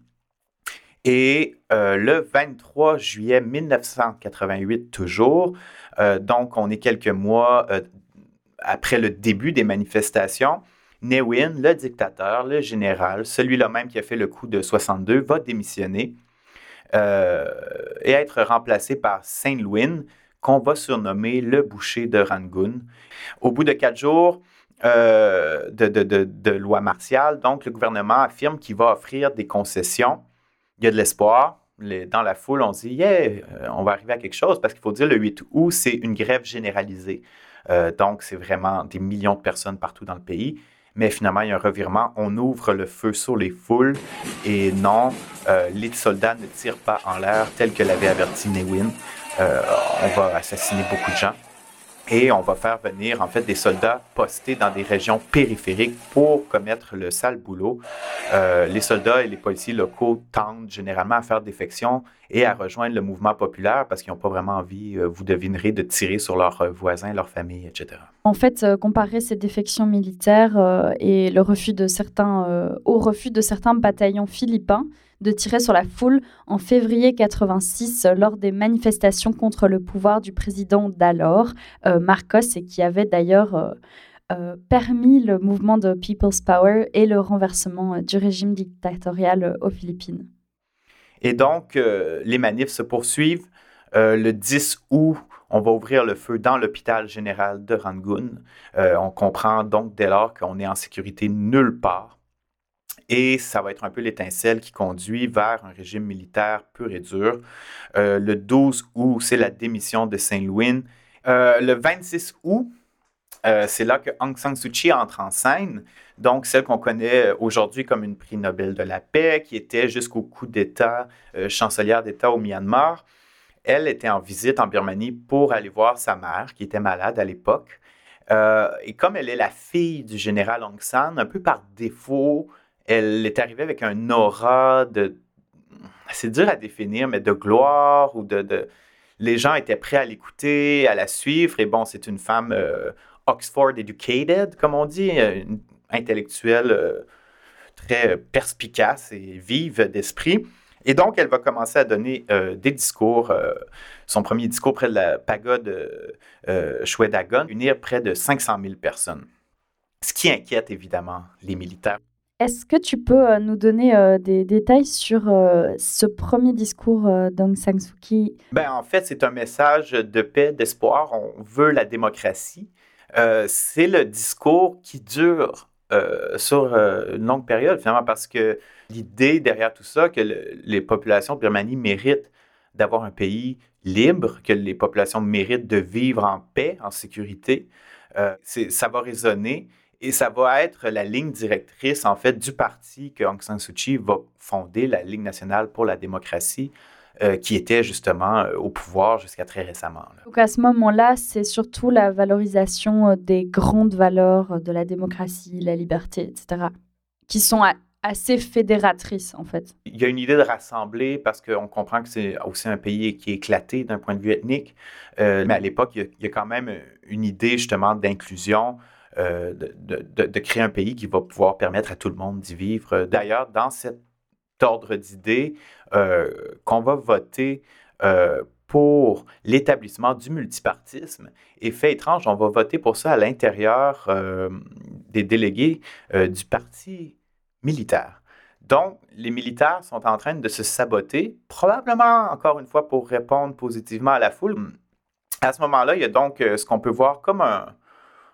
Et euh, le 23 juillet 1988, toujours, euh, donc on est quelques mois euh, après le début des manifestations, Ne Win, le dictateur, le général, celui-là même qui a fait le coup de 62, va démissionner et être remplacé par Saint Louis, qu'on va surnommer le boucher de Rangoon. Au bout de quatre jours euh, de, loi martiale, donc le gouvernement affirme qu'il va offrir des concessions. Il y a de l'espoir. dans la foule, on dit, yeah, euh, on va arriver à quelque chose parce qu'il faut dire, le 8 août, c'est une grève généralisée. Euh, donc, c'est vraiment des millions de personnes partout dans le pays. Mais finalement, il y a un revirement. On ouvre le feu sur les foules et non, les soldats ne tirent pas en l'air tel que l'avait averti Newin. Euh, on va assassiner beaucoup de gens et on va faire venir en fait des soldats postés dans des régions périphériques pour commettre le sale boulot. Euh, les soldats et les policiers locaux tendent généralement à faire défection et à rejoindre le mouvement populaire parce qu'ils n'ont pas vraiment envie, euh, vous devinerez, de tirer sur leurs voisins, leurs familles, etc. En fait, comparer ces défections militaires et le refus de certains, au refus de certains bataillons philippins, de tirer sur la foule en février 86 lors des manifestations contre le pouvoir du président d'alors, euh, Marcos, et qui avait d'ailleurs euh, euh, permis le mouvement de People's Power et le renversement du régime dictatorial aux Philippines. Et donc, les manifs se poursuivent. le 10 août, on va ouvrir le feu dans l'hôpital général de Rangoon. on comprend donc dès lors qu'on est en sécurité nulle part. Et ça va être un peu l'étincelle qui conduit vers un régime militaire pur et dur. Euh, le 12 août, c'est la démission de Saint-Louis. Euh, le 26 août, euh, c'est là que Aung San Suu Kyi entre en scène. Donc, celle qu'on connaît aujourd'hui comme une prix Nobel de la paix, qui était jusqu'au coup d'État, chancelière d'État au Myanmar. Elle était en visite en Birmanie pour aller voir sa mère, qui était malade à l'époque. et comme elle est la fille du général Aung San, un peu par défaut, elle est arrivée avec un aura de. C'est dur à définir, mais de gloire ou de. Les gens étaient prêts à l'écouter, à la suivre. Et bon, c'est une femme euh, Oxford educated, comme on dit, euh, une intellectuelle euh, très perspicace et vive d'esprit. Et donc, elle va commencer à donner des discours. son premier discours près de la pagode euh, Shwedagon, unir près de 500 000 personnes. Ce qui inquiète évidemment les militaires. Est-ce que tu peux euh, nous donner euh, des détails sur euh, ce premier discours d'Aung San Suu Kyi? Ben, En fait, c'est un message de paix, d'espoir. On veut la démocratie. c'est le discours qui dure sur une longue période, finalement, parce que l'idée derrière tout ça, que les populations de Birmanie méritent d'avoir un pays libre, que les populations méritent de vivre en paix, en sécurité, ça va résonner. Et ça va être la ligne directrice, en fait, du parti que Aung San Suu Kyi va fonder, la Ligue nationale pour la démocratie, euh, qui était justement euh, au pouvoir jusqu'à très récemment. Donc à ce moment-là, c'est surtout la valorisation euh, des grandes valeurs de la démocratie, la liberté, etc., qui sont assez fédératrices, en fait. Il y a une idée de rassembler parce qu'on comprend que c'est aussi un pays qui est éclaté d'un point de vue ethnique, mais à l'époque, il, il, y a quand même une idée justement d'inclusion. Euh, de, créer un pays qui va pouvoir permettre à tout le monde d'y vivre. D'ailleurs, dans cet ordre d'idées, euh, qu'on va voter euh, pour l'établissement du multipartisme. Et fait étrange, on va voter pour ça à l'intérieur des délégués du parti militaire. Donc, les militaires sont en train de se saboter, probablement encore une fois pour répondre positivement à la foule. À ce moment-là, il y a donc ce qu'on peut voir comme un,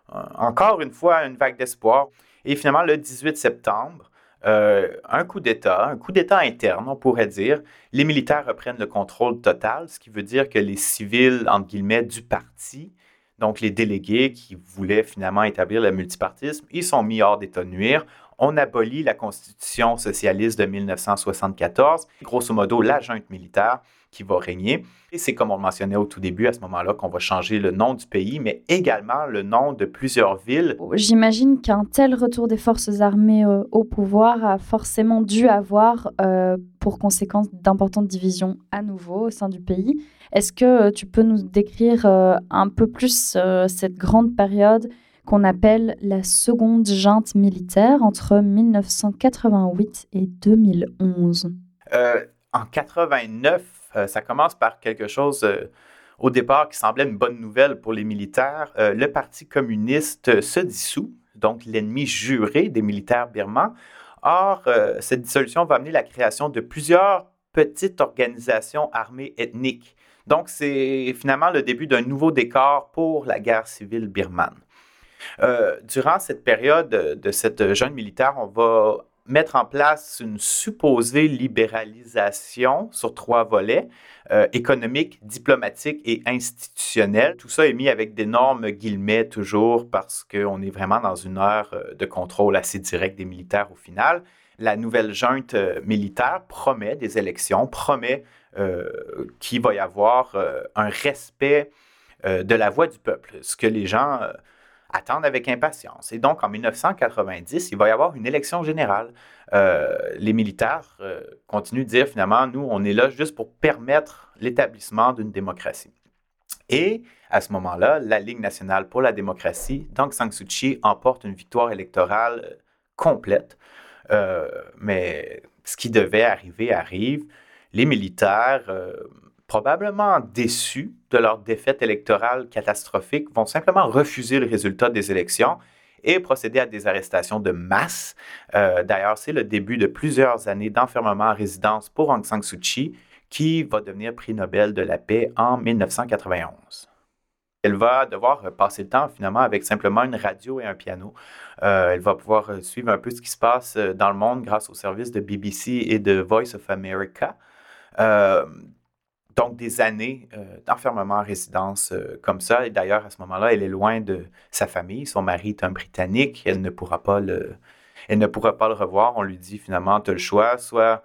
encore une fois, une vague d'espoir. Et finalement, le 18 septembre, euh, un coup d'État, un coup d'État interne, on pourrait dire. Les militaires reprennent le contrôle total, ce qui veut dire que les civils, entre guillemets, du parti, donc les délégués qui voulaient finalement établir le multipartisme, ils sont mis hors d'état de nuire. On abolit la Constitution socialiste de 1974, grosso modo la junte militaire, qui va régner. Et c'est comme on le mentionnait au tout début, à ce moment-là, qu'on va changer le nom du pays, mais également le nom de plusieurs villes. J'imagine qu'un tel retour des forces armées euh, au pouvoir a forcément dû avoir euh, pour conséquence d'importantes divisions à nouveau au sein du pays. Est-ce que tu peux nous décrire un peu plus cette grande période qu'on appelle la seconde junte militaire entre 1988 et 2011. Euh, en 89, euh, ça commence par quelque chose euh, au départ qui semblait une bonne nouvelle pour les militaires. le Parti communiste se dissout, donc l'ennemi juré des militaires birmans. Or, cette dissolution va amener la création de plusieurs petites organisations armées ethniques. Donc, c'est finalement le début d'un nouveau décor pour la guerre civile birmane. Euh, durant cette période de cette jeune militaire, on va mettre en place une supposée libéralisation sur trois volets, euh, économique, diplomatique et institutionnel. Tout ça est mis avec d'énormes guillemets toujours parce qu'on est vraiment dans une heure euh, de contrôle assez direct des militaires au final. La nouvelle junte militaire promet des élections, promet qu'il va y avoir un respect de la voix du peuple, ce que les gens attendent avec impatience. Et donc, en 1990, il va y avoir une élection générale. Euh, les militaires euh, continuent de dire finalement, nous, on est là juste pour permettre l'établissement d'une démocratie. Et à ce moment-là, la Ligue nationale pour la démocratie, Dong San Suu Kyi, emporte une victoire électorale euh, complète. mais ce qui devait arriver arrive. Les militaires probablement déçus de leur défaite électorale catastrophique, vont simplement refuser le résultat des élections et procéder à des arrestations de masse. Euh, d'ailleurs, c'est le début de plusieurs années d'enfermement en résidence pour Aung San Suu Kyi, qui va devenir prix Nobel de la paix en 1991. Elle va devoir passer le temps finalement avec simplement une radio et un piano. Euh, elle va pouvoir suivre un peu ce qui se passe dans le monde grâce aux services de BBC et de Voice of America. Euh, donc, des années euh, d'enfermement en résidence euh, comme ça. Et d'ailleurs, à ce moment-là, elle est loin de sa famille. Son mari est un Britannique. Elle ne pourra pas le, elle ne pourra pas le revoir. On lui dit finalement, tu as le choix. Soit,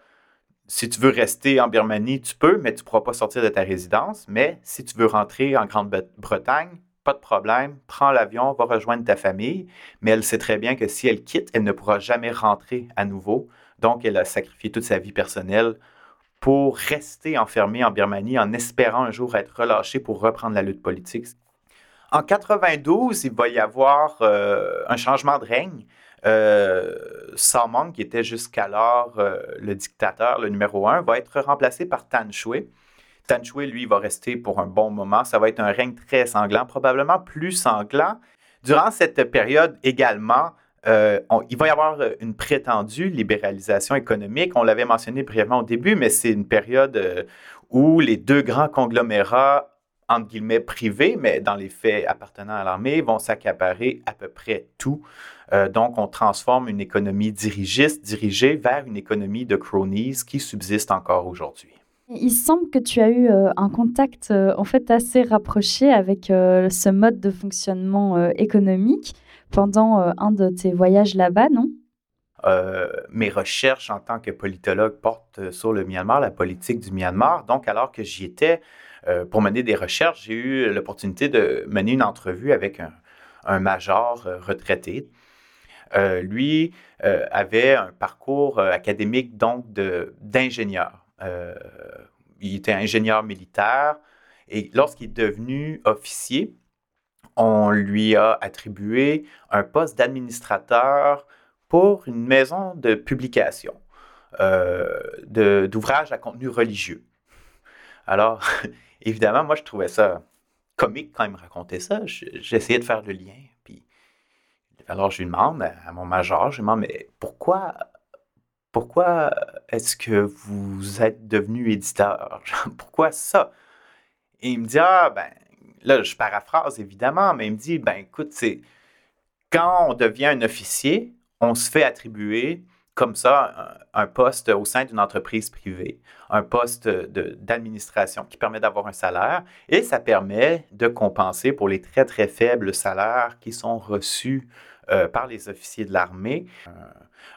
si tu veux rester en Birmanie, tu peux, mais tu ne pourras pas sortir de ta résidence. Mais si tu veux rentrer en Grande-Bretagne, pas de problème, prends l'avion, va rejoindre ta famille. Mais elle sait très bien que si elle quitte, elle ne pourra jamais rentrer à nouveau. Donc, elle a sacrifié toute sa vie personnelle pour rester enfermé en Birmanie en espérant un jour être relâché pour reprendre la lutte politique. En 92, il va y avoir euh, un changement de règne. Euh, qui était jusqu'alors euh, le dictateur, le numéro un, va être remplacé par Tan Shui. Tan Shui, lui, va rester pour un bon moment. Ça va être un règne très sanglant, probablement plus sanglant. Durant cette période également, euh, il va y avoir euh, une prétendue libéralisation économique. On l'avait mentionné brièvement au début, mais c'est une période euh, où les deux grands conglomérats, entre guillemets, privés, mais dans les faits appartenant à l'armée, vont s'accaparer à peu près tout. donc, on transforme une économie dirigiste, dirigée vers une économie de cronies qui subsiste encore aujourd'hui. Il semble que tu as eu un contact en fait assez rapproché avec ce mode de fonctionnement économique pendant euh, un de tes voyages là-bas, non? Euh, mes recherches en tant que politologue portent sur le Myanmar, la politique du Myanmar. Donc, alors que j'y étais euh, pour mener des recherches, j'ai eu l'opportunité de mener une entrevue avec un, major retraité. lui avait un parcours académique donc d'ingénieur. il était ingénieur militaire et lorsqu'il est devenu officier, on lui a attribué un poste d'administrateur pour une maison de publication euh, d'ouvrages à contenu religieux. Alors, évidemment, moi, je trouvais ça comique quand il me racontait ça. J'essayais de faire le lien. Puis, alors, je lui demande à mon major, je lui demande, mais pourquoi, pourquoi est-ce que vous êtes devenu éditeur? pourquoi ça? Et il me dit, ah, ben, là, je paraphrase évidemment, mais il me dit, ben écoute, c'est quand on devient un officier, on se fait attribuer comme ça un, poste au sein d'une entreprise privée, un poste d'administration qui permet d'avoir un salaire et ça permet de compenser pour les très très faibles salaires qui sont reçus euh, par les officiers de l'armée.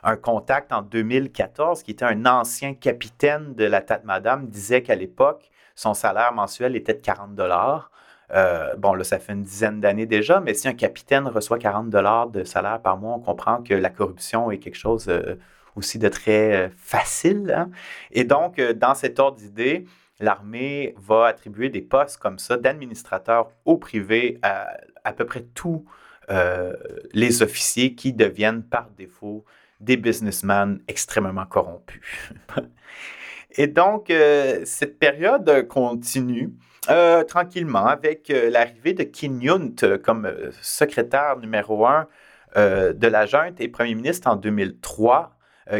un contact en 2014 qui était un ancien capitaine de la Tate Madame disait qu'à l'époque, son salaire mensuel était de 40 dollars. Euh, bon, là, ça fait une dizaine d'années déjà, mais si un capitaine reçoit 40 dollars de salaire par mois, on comprend que la corruption est quelque chose euh, aussi de très euh, facile. Hein. Et donc, dans cet ordre d'idée, l'armée va attribuer des postes comme ça d'administrateur au privé à à peu près tous les officiers qui deviennent par défaut des businessmen extrêmement corrompus. Et donc, cette période continue. Euh, tranquillement, avec euh, l'arrivée de Kim Yunt euh, comme secrétaire numéro un de la junte et premier ministre en 2003.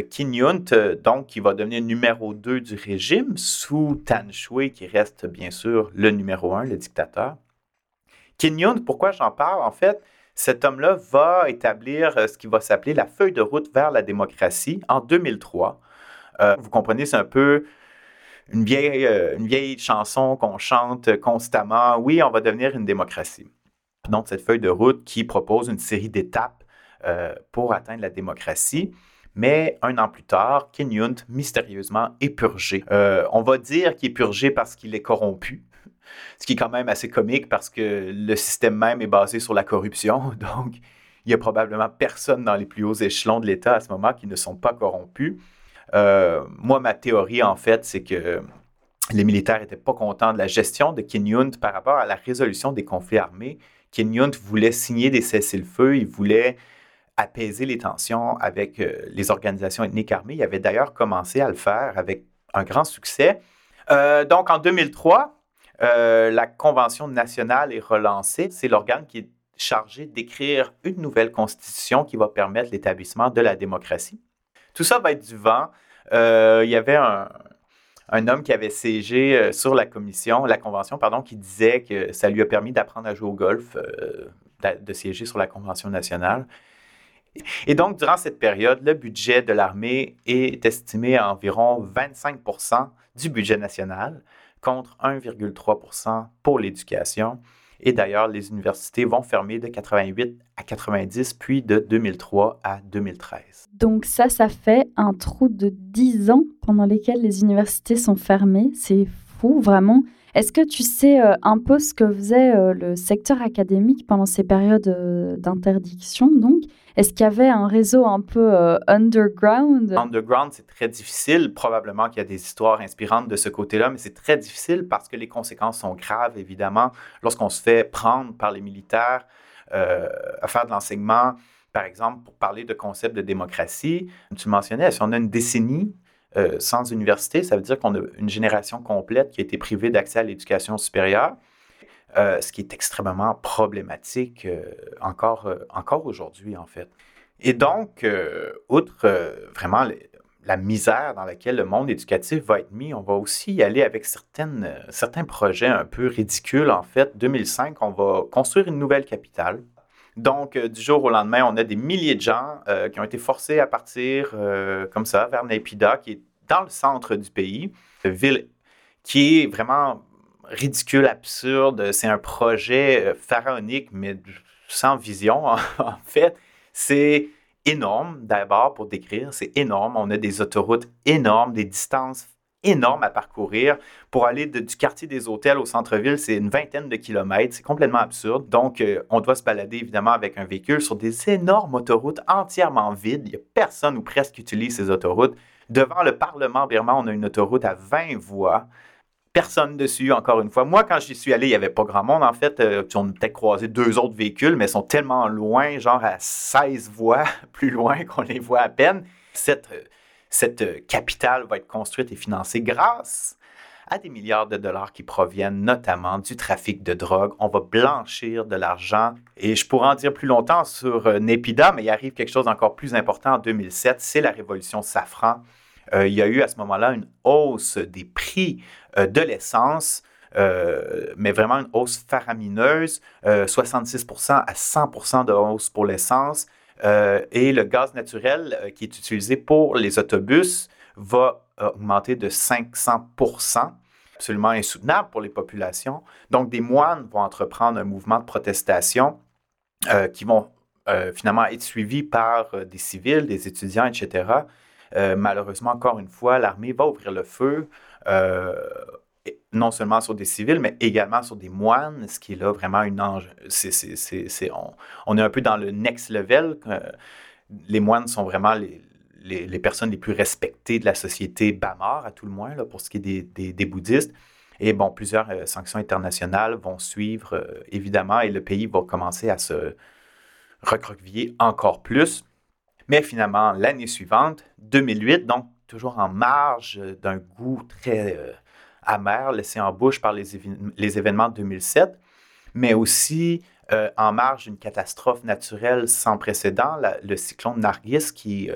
Kim Yunt, donc, qui va devenir numéro 2 du régime sous Tan Shui, qui reste bien sûr le numéro 1, le dictateur. Kim Yunt, pourquoi j'en parle? En fait, cet homme-là va établir ce qui va s'appeler la feuille de route vers la démocratie en 2003. Vous comprenez, c'est un peu une vieille, euh, une vieille chanson qu'on chante constamment. Oui, on va devenir une démocratie. Donc, cette feuille de route qui propose une série d'étapes euh, pour atteindre la démocratie. Mais un an plus tard, Ken Yunt, mystérieusement, est purgé. Euh, on va dire qu'il est purgé parce qu'il est corrompu, ce qui est quand même assez comique parce que le système même est basé sur la corruption. Donc, il y a probablement personne dans les plus hauts échelons de l'État à ce moment qui ne sont pas corrompus. Euh, moi, ma théorie, en fait, c'est que les militaires n'étaient pas contents de la gestion de Kim par rapport à la résolution des conflits armés. Kim voulait signer des cessez-le-feu, il voulait apaiser les tensions avec euh, les organisations ethniques armées. Il avait d'ailleurs commencé à le faire avec un grand succès. Euh, donc, en 2003, la Convention nationale est relancée. C'est l'organe qui est chargé d'écrire une nouvelle constitution qui va permettre l'établissement de la démocratie. Tout ça va être du vent. Euh, il y avait un, homme qui avait siégé euh, sur la commission, la convention, pardon, qui disait que ça lui a permis d'apprendre à jouer au golf, euh, de siéger sur la convention nationale. Et donc, durant cette période, le budget de l'armée est estimé à environ 25% du budget national contre 1,3% pour l'éducation. Et d'ailleurs, les universités vont fermer de 88 à 90, puis de 2003 à 2013. Donc ça, ça fait un trou de 10 ans pendant lesquels les universités sont fermées. C'est fou, vraiment. Est-ce que tu sais euh, un peu ce que faisait euh, le secteur académique pendant ces périodes euh, d'interdiction donc? Est-ce qu'il y avait un réseau un peu underground? Underground, c'est très difficile. Probablement qu'il y a des histoires inspirantes de ce côté-là, mais c'est très difficile parce que les conséquences sont graves, évidemment. Lorsqu'on se fait prendre par les militaires à faire de l'enseignement, par exemple, pour parler de concept de démocratie, tu mentionnais, si on a une décennie euh, sans université, ça veut dire qu'on a une génération complète qui a été privée d'accès à l'éducation supérieure, euh, ce qui est extrêmement problématique euh, encore, encore aujourd'hui, en fait. Et donc, outre vraiment la misère dans laquelle le monde éducatif va être mis, on va aussi y aller avec certaines, certains projets un peu ridicules. En fait, 2005, on va construire une nouvelle capitale donc, euh, du jour au lendemain, on a des milliers de gens euh, qui ont été forcés à partir euh, comme ça vers Naypyidaw, qui est dans le centre du pays, ville qui est vraiment ridicule, absurde. C'est un projet pharaonique, mais sans vision, en fait. C'est énorme, d'abord, pour décrire. C'est énorme. On a des autoroutes énormes, des distances énorme à parcourir. Pour aller du quartier des hôtels au centre-ville, c'est une vingtaine de kilomètres. C'est complètement absurde. Donc, euh, on doit se balader évidemment avec un véhicule sur des énormes autoroutes entièrement vides. Il n'y a personne ou presque qui utilise ces autoroutes. Devant le Parlement birman, on a une autoroute à 20 voies. Personne dessus, encore une fois. Moi, quand j'y suis allé, il n'y avait pas grand monde. En fait, euh, on a peut-être croisé deux autres véhicules, mais ils sont tellement loin, genre à 16 voies, plus loin qu'on les voit à peine. Cette euh, cette euh, capitale va être construite et financée grâce à des milliards de dollars qui proviennent notamment du trafic de drogue. On va blanchir de l'argent. Et je pourrais en dire plus longtemps sur euh, Népida, mais il arrive quelque chose d'encore plus important en 2007, c'est la révolution safran. Euh, il y a eu à ce moment-là une hausse des prix de l'essence. mais vraiment une hausse faramineuse, 66% à 100% de hausse pour l'essence. Euh, et le gaz naturel euh, qui est utilisé pour les autobus va augmenter de 500% absolument insoutenable pour les populations. Donc, des moines vont entreprendre un mouvement de protestation euh, qui vont finalement être suivis par des civils, des étudiants, etc. malheureusement, encore une fois, l'armée va ouvrir le feu non seulement sur des civils, mais également sur des moines, ce qui est là vraiment une ange. on, est un peu dans le next level. les moines sont vraiment les, personnes les plus respectées de la société Bamar, à tout le moins, pour ce qui est des, bouddhistes. Et bon, plusieurs euh, sanctions internationales vont suivre, euh, évidemment, et le pays va commencer à se recroqueviller encore plus. Mais finalement, l'année suivante, 2008, donc toujours en marge d'un goût très euh, amer laissé en bouche par les, événements de 2007, mais aussi en marge d'une catastrophe naturelle sans précédent, le cyclone Nargis qui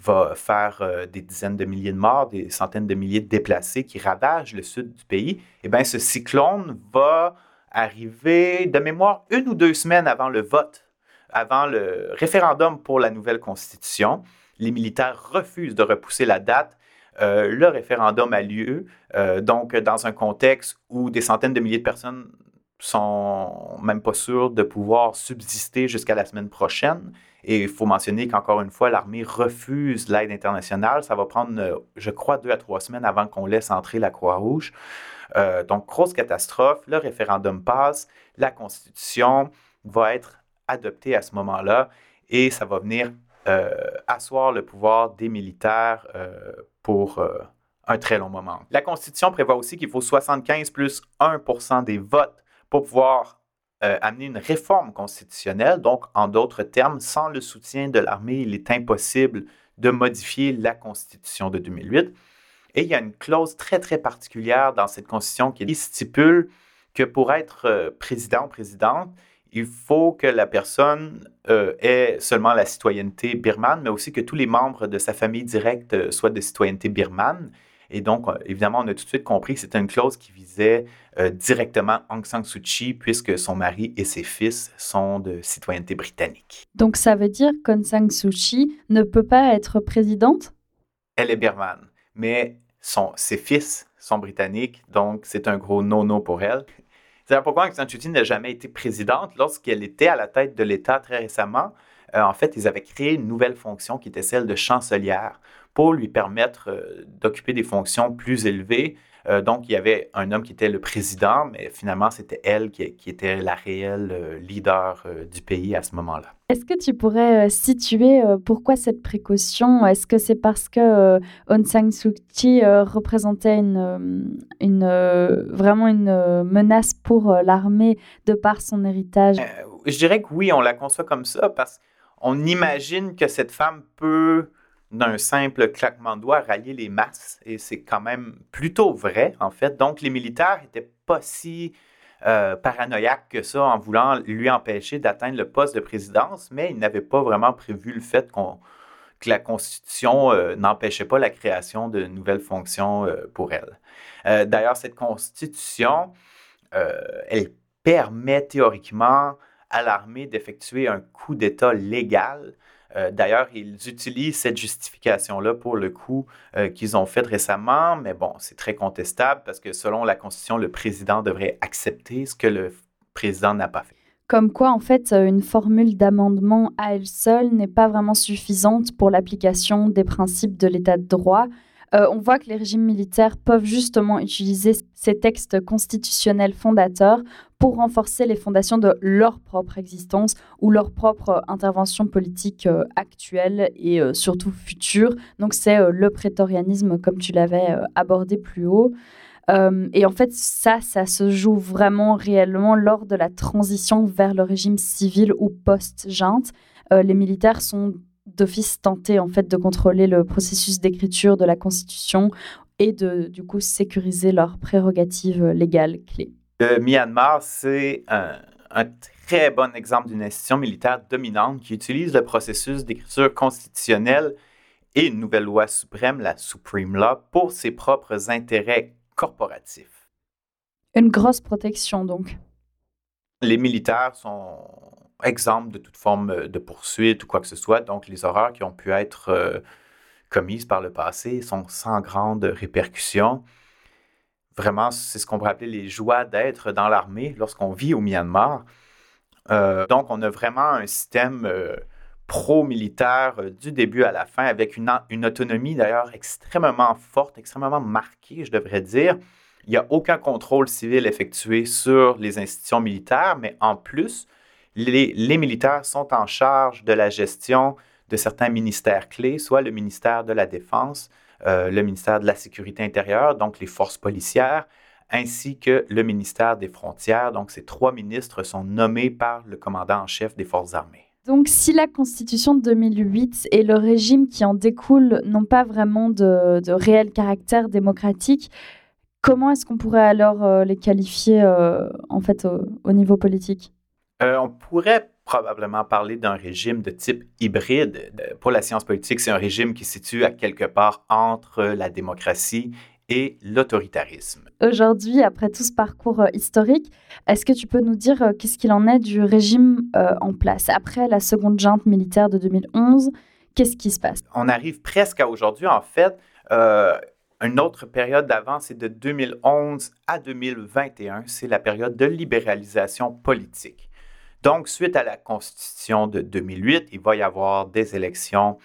va faire euh, des dizaines de milliers de morts, des centaines de milliers de déplacés qui ravagent le sud du pays, eh bien, ce cyclone va arriver de mémoire une ou deux semaines avant le vote, avant le référendum pour la nouvelle constitution. Les militaires refusent de repousser la date. Euh, le référendum a lieu, euh, donc dans un contexte où des centaines de milliers de personnes sont même pas sûres de pouvoir subsister jusqu'à la semaine prochaine. Et il faut mentionner qu'encore une fois, l'armée refuse l'aide internationale. Ça va prendre, euh, je crois, deux à trois semaines avant qu'on laisse entrer la Croix-Rouge. Donc, grosse catastrophe. Le référendum passe. La Constitution va être adoptée à ce moment-là et ça va venir euh, asseoir le pouvoir des militaires pour un très long moment. La Constitution prévoit aussi qu'il faut 75 plus 1% des votes pour pouvoir euh, amener une réforme constitutionnelle. Donc, en d'autres termes, sans le soutien de l'armée, il est impossible de modifier la Constitution de 2008. Et il y a une clause très, très particulière dans cette Constitution qui stipule que pour être euh, président ou présidente, il faut que la personne euh, ait seulement la citoyenneté birmane, mais aussi que tous les membres de sa famille directe soient de citoyenneté birmane. Et donc, euh, évidemment, on a tout de suite compris que c'était une clause qui visait euh, directement Aung San Suu Kyi, puisque son mari et ses fils sont de citoyenneté britannique. Donc, ça veut dire qu'Aung San Suu Kyi ne peut pas être présidente? Elle est birmane, mais son, ses fils sont britanniques, donc c'est un gros no-no pour elle. C'est pourquoi Aung San Suu n'a jamais été présidente. Lorsqu'elle était à la tête de l'État très récemment, euh, en fait, ils avaient créé une nouvelle fonction qui était celle de chancelière pour lui permettre euh, d'occuper des fonctions plus élevées. Euh, donc, il y avait un homme qui était le président, mais finalement, c'était elle qui, était la réelle euh, leader du pays à ce moment-là. Est-ce que tu pourrais situer pourquoi cette précaution? Est-ce que c'est parce que Aung San Suu Kyi représentait une, une vraiment une menace pour l'armée de par son héritage? Je dirais que oui, on la conçoit comme ça parce qu'on imagine que cette femme peut d'un simple claquement de doigts rallier les masses. Et c'est quand même plutôt vrai, en fait. Donc, les militaires n'étaient pas si euh, paranoïaques que ça en voulant lui empêcher d'atteindre le poste de présidence, mais ils n'avaient pas vraiment prévu le fait que la Constitution euh, n'empêchait pas la création de nouvelles fonctions euh, pour elle. D'ailleurs, cette Constitution, elle permet théoriquement à l'armée d'effectuer un coup d'État légal euh, d'ailleurs, ils utilisent cette justification-là pour le coup euh, qu'ils ont fait récemment, mais bon, c'est très contestable parce que selon la Constitution, le président devrait accepter ce que le président n'a pas fait. Comme quoi, en fait, euh, une formule d'amendement à elle seule n'est pas vraiment suffisante pour l'application des principes de l'état de droit. On voit que les régimes militaires peuvent justement utiliser ces textes constitutionnels fondateurs pour renforcer les fondations de leur propre existence ou leur propre intervention politique euh, actuelle et euh, surtout future. Donc c'est euh, le prétorianisme comme tu l'avais abordé plus haut. et en fait, ça, ça se joue vraiment réellement lors de la transition vers le régime civil ou post-junte. les militaires sont d'office tentés en fait de contrôler le processus d'écriture de la Constitution et de du coup sécuriser leurs prérogatives légales clés. Le Myanmar, c'est un, très bon exemple d'une institution militaire dominante qui utilise le processus d'écriture constitutionnelle et une nouvelle loi suprême, la Supreme Law, pour ses propres intérêts corporatifs. Une grosse protection, donc. Les militaires sont exempts de toute forme de poursuite ou quoi que ce soit, donc les horreurs qui ont pu être euh, commises par le passé sont sans grande répercussion vraiment, c'est ce qu'on pourrait appeler les joies d'être dans l'armée lorsqu'on vit au Myanmar. Euh, donc, on a vraiment un système euh, pro-militaire euh, du début à la fin, avec une autonomie d'ailleurs extrêmement forte, extrêmement marquée, je devrais dire. Il n'y a aucun contrôle civil effectué sur les institutions militaires, mais en plus, les, militaires sont en charge de la gestion de certains ministères clés, soit le ministère de la Défense, euh, le ministère de la Sécurité intérieure, donc les forces policières, ainsi que le ministère des Frontières. Donc, ces trois ministres sont nommés par le commandant en chef des forces armées. Donc, si la Constitution de 2008 et le régime qui en découle n'ont pas vraiment de, réel caractère démocratique, comment est-ce qu'on pourrait alors euh, les qualifier euh, en fait au, niveau politique? On pourrait probablement parler d'un régime de type hybride. Pour la science politique, c'est un régime qui se situe à quelque part entre la démocratie et l'autoritarisme. Aujourd'hui, après tout ce parcours euh, historique, est-ce que tu peux nous dire euh, qu'est-ce qu'il en est du régime euh, en place? Après la seconde junte militaire de 2011, qu'est-ce qui se passe? On arrive presque à aujourd'hui. En fait, une autre période d'avant, c'est de 2011 à 2021. C'est la période de libéralisation politique. Donc, suite à la Constitution de 2008, il va y avoir des élections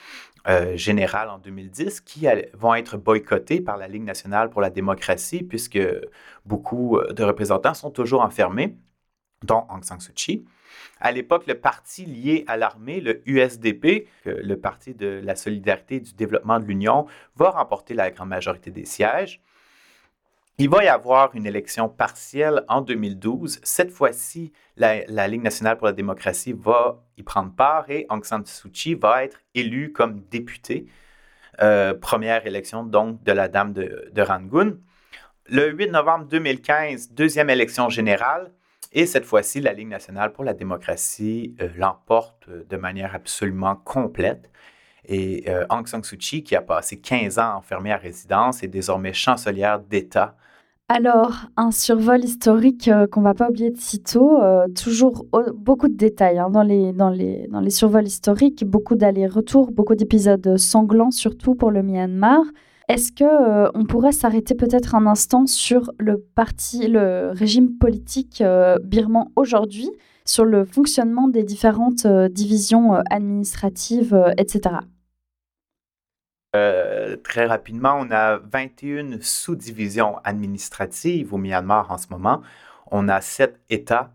euh, générales en 2010 qui vont être boycottées par la Ligue nationale pour la démocratie puisque beaucoup euh, de représentants sont toujours enfermés, dont Aung San Suu Kyi. À l'époque, le parti lié à l'armée, le USDP, le Parti de la solidarité et du développement de l'Union, va remporter la grande majorité des sièges. Il va y avoir une élection partielle en 2012. Cette fois-ci, la, Ligue nationale pour la démocratie va y prendre part et Aung San Suu Kyi va être élue comme députée. Euh, première élection donc de la Dame de, Rangoon. Le 8 novembre 2015, deuxième élection générale. Et cette fois-ci, la Ligue nationale pour la démocratie euh, l'emporte de manière absolument complète. Et euh, Aung San Suu Kyi, qui a passé 15 ans enfermée à résidence, est désormais chancelière d'État. Alors, un survol historique euh, qu'on ne va pas oublier de sitôt, euh, toujours beaucoup de détails hein, dans, les, dans, les, dans les survols historiques, beaucoup d'allers-retours, beaucoup d'épisodes sanglants, surtout pour le Myanmar. Est-ce que on pourrait s'arrêter peut-être un instant sur le parti, le régime politique birman aujourd'hui? Sur le fonctionnement des différentes euh, divisions euh, administratives, euh, etc. très rapidement, on a 21 sous-divisions administratives au Myanmar en ce moment. On a sept États.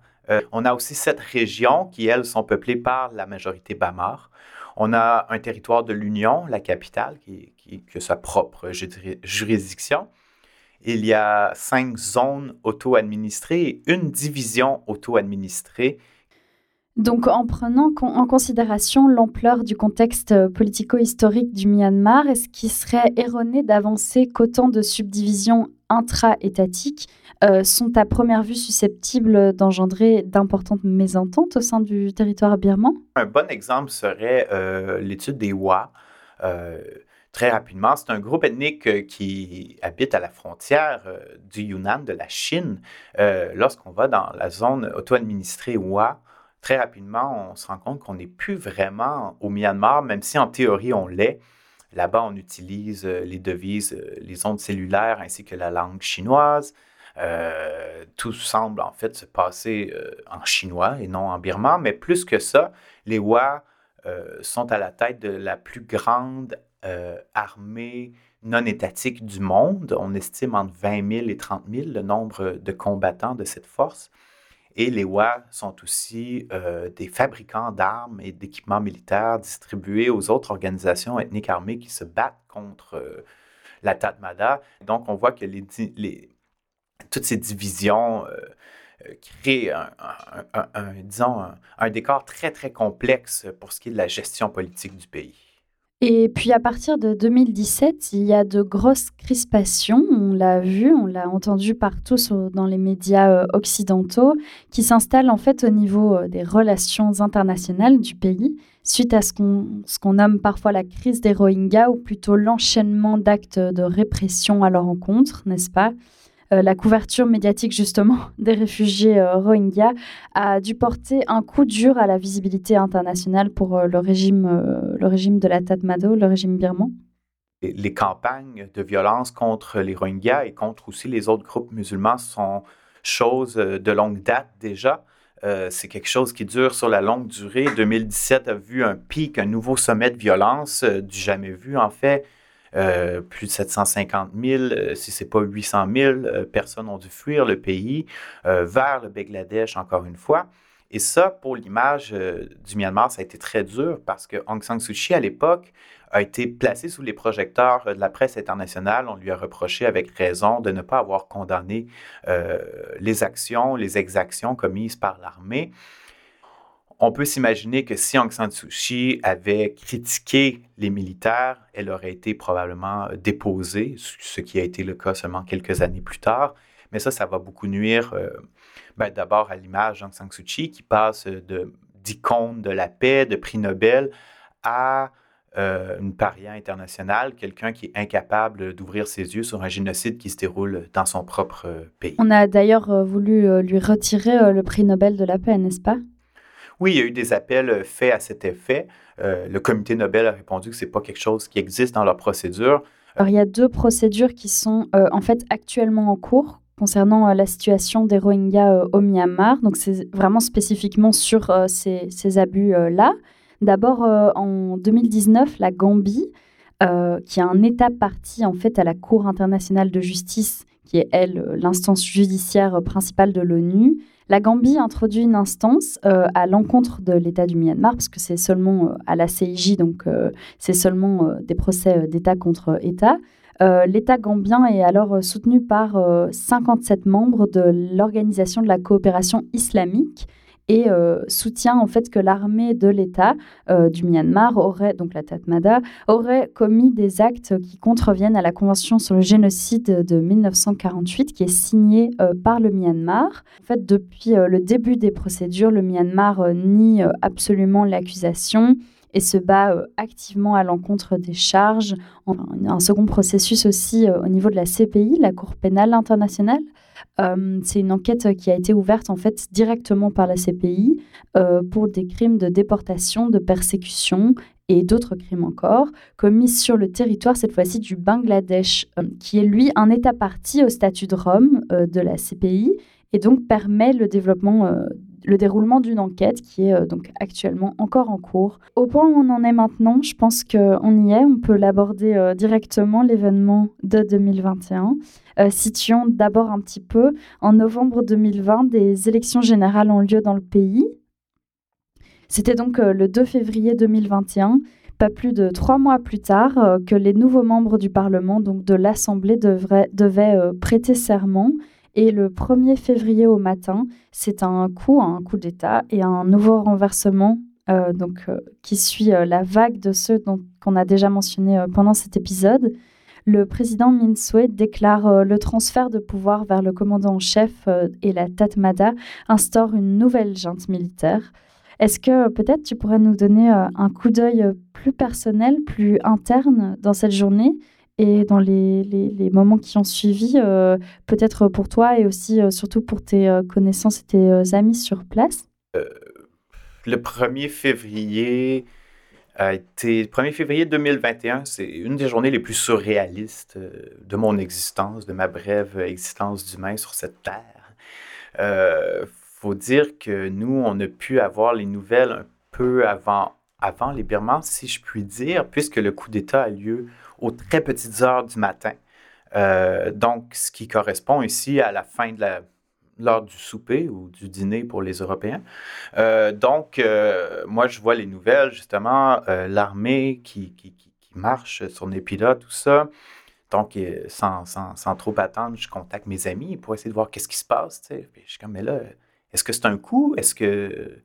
on a aussi sept régions qui, elles, sont peuplées par la majorité Bamar. On a un territoire de l'Union, la capitale, qui, qui, qui a sa propre juridiction. Il y a cinq zones auto-administrées et une division auto-administrée. Donc, en prenant en considération l'ampleur du contexte euh, politico-historique du Myanmar, est-ce qu'il serait erroné d'avancer qu'autant de subdivisions intra-étatiques euh, sont à première vue susceptibles d'engendrer d'importantes mésententes au sein du territoire birman? Un bon exemple serait euh, l'étude des Wa très rapidement. C'est un groupe ethnique euh, qui habite à la frontière euh, du Yunnan, de la Chine. Euh, lorsqu'on va dans la zone auto-administrée Wa, très rapidement, on se rend compte qu'on n'est plus vraiment au Myanmar, même si en théorie on l'est. Là-bas, on utilise les devises, les ondes cellulaires ainsi que la langue chinoise. tout semble en fait se passer en chinois et non en birman, mais plus que ça, les Wa sont à la tête de la plus grande euh, armée non étatique du monde. On estime entre 20 000 et 30 000 le nombre de combattants de cette force. Et les WA sont aussi euh, des fabricants d'armes et d'équipements militaires distribués aux autres organisations ethniques armées qui se battent contre euh, la Tatmada. Donc, on voit que toutes ces divisions créent un, disons, un décor très, très complexe pour ce qui est de la gestion politique du pays. Et puis à partir de 2017, il y a de grosses crispations, on l'a vu, on l'a entendu partout dans les médias euh, occidentaux, qui s'installent en fait au niveau euh, des relations internationales du pays, suite à ce qu'on nomme parfois la crise des Rohingyas, ou plutôt l'enchaînement d'actes de répression à leur encontre, n'est-ce pas? La couverture médiatique justement des réfugiés euh, Rohingyas a dû porter un coup dur à la visibilité internationale pour euh, le, régime, le régime de la Tatmadaw, le régime birman les campagnes de violence contre les Rohingyas et contre aussi les autres groupes musulmans sont choses de longue date déjà. c'est quelque chose qui dure sur la longue durée. 2017 a vu un pic, un nouveau sommet de violence du jamais vu en fait. Plus de 750 000, si ce n'est pas 800 000 personnes ont dû fuir le pays vers le Bangladesh, encore une fois. Et ça, pour l'image du Myanmar, ça a été très dur parce que Aung San Suu Kyi, à l'époque, a été placé sous les projecteurs de la presse internationale. On lui a reproché avec raison de ne pas avoir condamné euh, les actions, les exactions commises par l'armée. On peut s'imaginer que si Aung San Suu Kyi avait critiqué les militaires, elle aurait été probablement déposée, ce qui a été le cas seulement quelques années plus tard. Mais ça, ça va beaucoup nuire euh, ben, d'abord à l'image d'Aung San Suu Kyi qui passe d'icône de la paix, de prix Nobel, à euh, une paria internationale, quelqu'un qui est incapable d'ouvrir ses yeux sur un génocide qui se déroule dans son propre euh, pays. On a d'ailleurs euh, voulu lui retirer le prix Nobel de la paix, n'est-ce pas? Oui, il y a eu des appels faits à cet effet. le comité Nobel a répondu que ce n'est pas quelque chose qui existe dans leur procédure. Alors, il y a deux procédures qui sont en fait actuellement en cours concernant la situation des Rohingyas au Myanmar. Donc, c'est vraiment spécifiquement sur ces, ces abus-là. D'abord, euh, en 2019, la Gambie, euh, qui est un État parti en fait à la Cour internationale de justice, qui est elle l'instance judiciaire principale de l'ONU, la Gambie introduit une instance euh, à l'encontre de l'État du Myanmar, parce que c'est seulement à la CIJ, donc c'est seulement des procès d'État contre État. L'État gambien est alors soutenu par 57 membres de l'Organisation de la coopération islamique, et euh, soutient en fait que l'armée de l'État euh, du Myanmar aurait, donc la Tatmada, aurait commis des actes qui contreviennent à la Convention sur le génocide de 1948 qui est signée euh, par le Myanmar. En fait, depuis le début des procédures, le Myanmar nie absolument l'accusation et se bat activement à l'encontre des charges. un second processus aussi au niveau de la CPI, la Cour pénale internationale, euh, c'est une enquête qui a été ouverte en fait directement par la CPI euh, pour des crimes de déportation, de persécution et d'autres crimes encore, commis sur le territoire cette fois-ci du Bangladesh, euh, qui est lui un État parti au statut de Rome de la CPI et donc permet le développement le déroulement d'une enquête qui est donc actuellement encore en cours. Au point où on en est maintenant, je pense qu'on y est, on peut l'aborder directement, l'événement de 2021. Euh, situons d'abord un petit peu. En novembre 2020, des élections générales ont lieu dans le pays. C'était donc euh, le 2 février 2021, pas plus de trois mois plus tard, euh, que les nouveaux membres du Parlement, donc de l'Assemblée, devaient prêter serment. Et le 1er février au matin, c'est un coup, un coup d'État et un nouveau renversement donc, qui suit la vague de ceux qu'on a déjà mentionnés pendant cet épisode le président Min déclare euh, le transfert de pouvoir vers le commandant en chef euh, et la Tatmada instaure une nouvelle junte militaire. Est-ce que euh, peut-être tu pourrais nous donner un coup d'œil plus personnel, plus interne dans cette journée? Et dans les, moments qui ont suivi, peut-être pour toi et aussi surtout pour tes connaissances et tes amis sur place Le 1er février, a été 1er février 2021, c'est une des journées les plus surréalistes euh, de mon existence, de ma brève existence d'humain sur cette terre. Euh, faut dire que nous, on a pu avoir les nouvelles un peu avant, avant les Birmans, si je puis dire, puisque le coup d'État a lieu aux très petites heures du matin. Euh, donc, ce qui correspond ici à la fin de la lors du souper ou du dîner pour les Européens. Euh, donc, euh, moi, je vois les nouvelles, justement, l'armée qui, qui, marche sur les tout ça. Donc, sans, sans, sans, trop attendre, je contacte mes amis pour essayer de voir qu'est-ce qui se passe. Je suis comme, mais là, est-ce que c'est un coup? Est-ce que.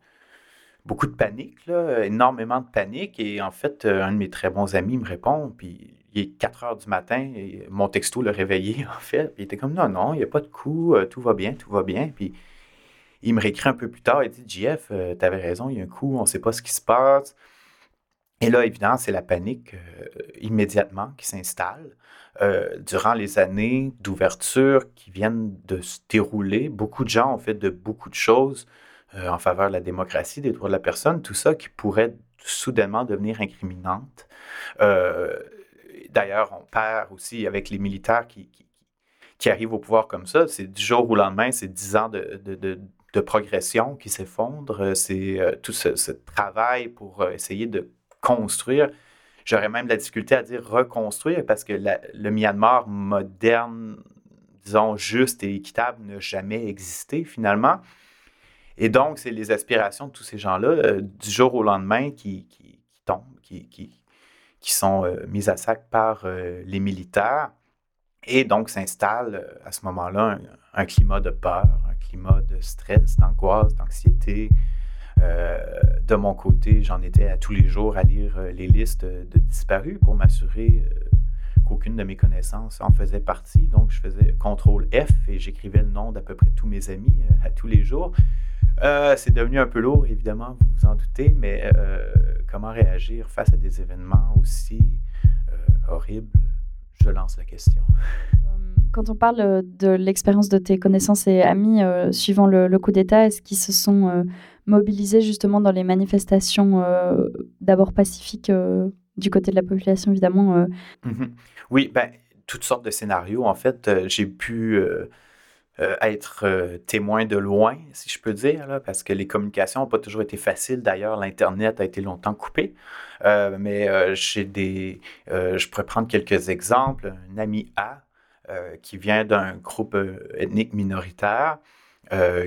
Beaucoup de panique, là, énormément de panique. Et en fait, un de mes très bons amis me répond, puis il est 4 heures du matin mon texto l'a réveillé, en fait. Il était comme non, non, il n'y a pas de coup, euh, tout va bien, tout va bien. Puis il me réécrit un peu plus tard, il dit JF, euh, tu avais raison, il y a un coup, on ne sait pas ce qui se passe. Et là, évidemment, c'est la panique euh, immédiatement qui s'installe. durant les années d'ouverture qui viennent de se dérouler, beaucoup de gens ont fait de beaucoup de choses en faveur de la démocratie, des droits de la personne, tout ça qui pourrait soudainement devenir incriminante. D'ailleurs, on perd aussi avec les militaires qui, qui, arrivent au pouvoir comme ça. C'est du jour au lendemain, c'est dix ans de, de, progression qui s'effondrent. C'est euh, tout ce, travail pour euh, essayer de construire J'aurais même la difficulté à dire reconstruire parce que le Myanmar moderne, disons, juste et équitable n'a jamais existé finalement. Et donc, c'est les aspirations de tous ces gens-là, euh, du jour au lendemain, qui, qui, tombent, qui, qui, sont euh, mises à sac par euh, les militaires. Et donc, s'installe à ce moment-là un, climat de peur, un climat de stress, d'angoisse, d'anxiété. de mon côté, j'en étais à tous les jours à lire les listes de disparus pour m'assurer qu'aucune de mes connaissances en faisait partie. Donc, je faisais contrôle F et j'écrivais le nom d'à peu près tous mes amis à tous les jours. Euh, c'est devenu un peu lourd, évidemment, vous vous en doutez, mais euh, comment réagir face à des événements aussi euh, horribles? Je lance la question. Quand on parle de l'expérience de tes connaissances et amis suivant le, coup d'État, est-ce qu'ils se sont mobilisés justement dans les manifestations d'abord pacifiques du côté de la population, évidemment mm-hmm. Oui, ben, toutes sortes de scénarios. En fait, j'ai pu euh, être euh, témoin de loin, si je peux dire, parce que les communications n'ont pas toujours été faciles. D'ailleurs, l'Internet a été longtemps coupé. Euh, mais j'ai des. je pourrais prendre quelques exemples. Un ami A qui vient d'un groupe ethnique minoritaire.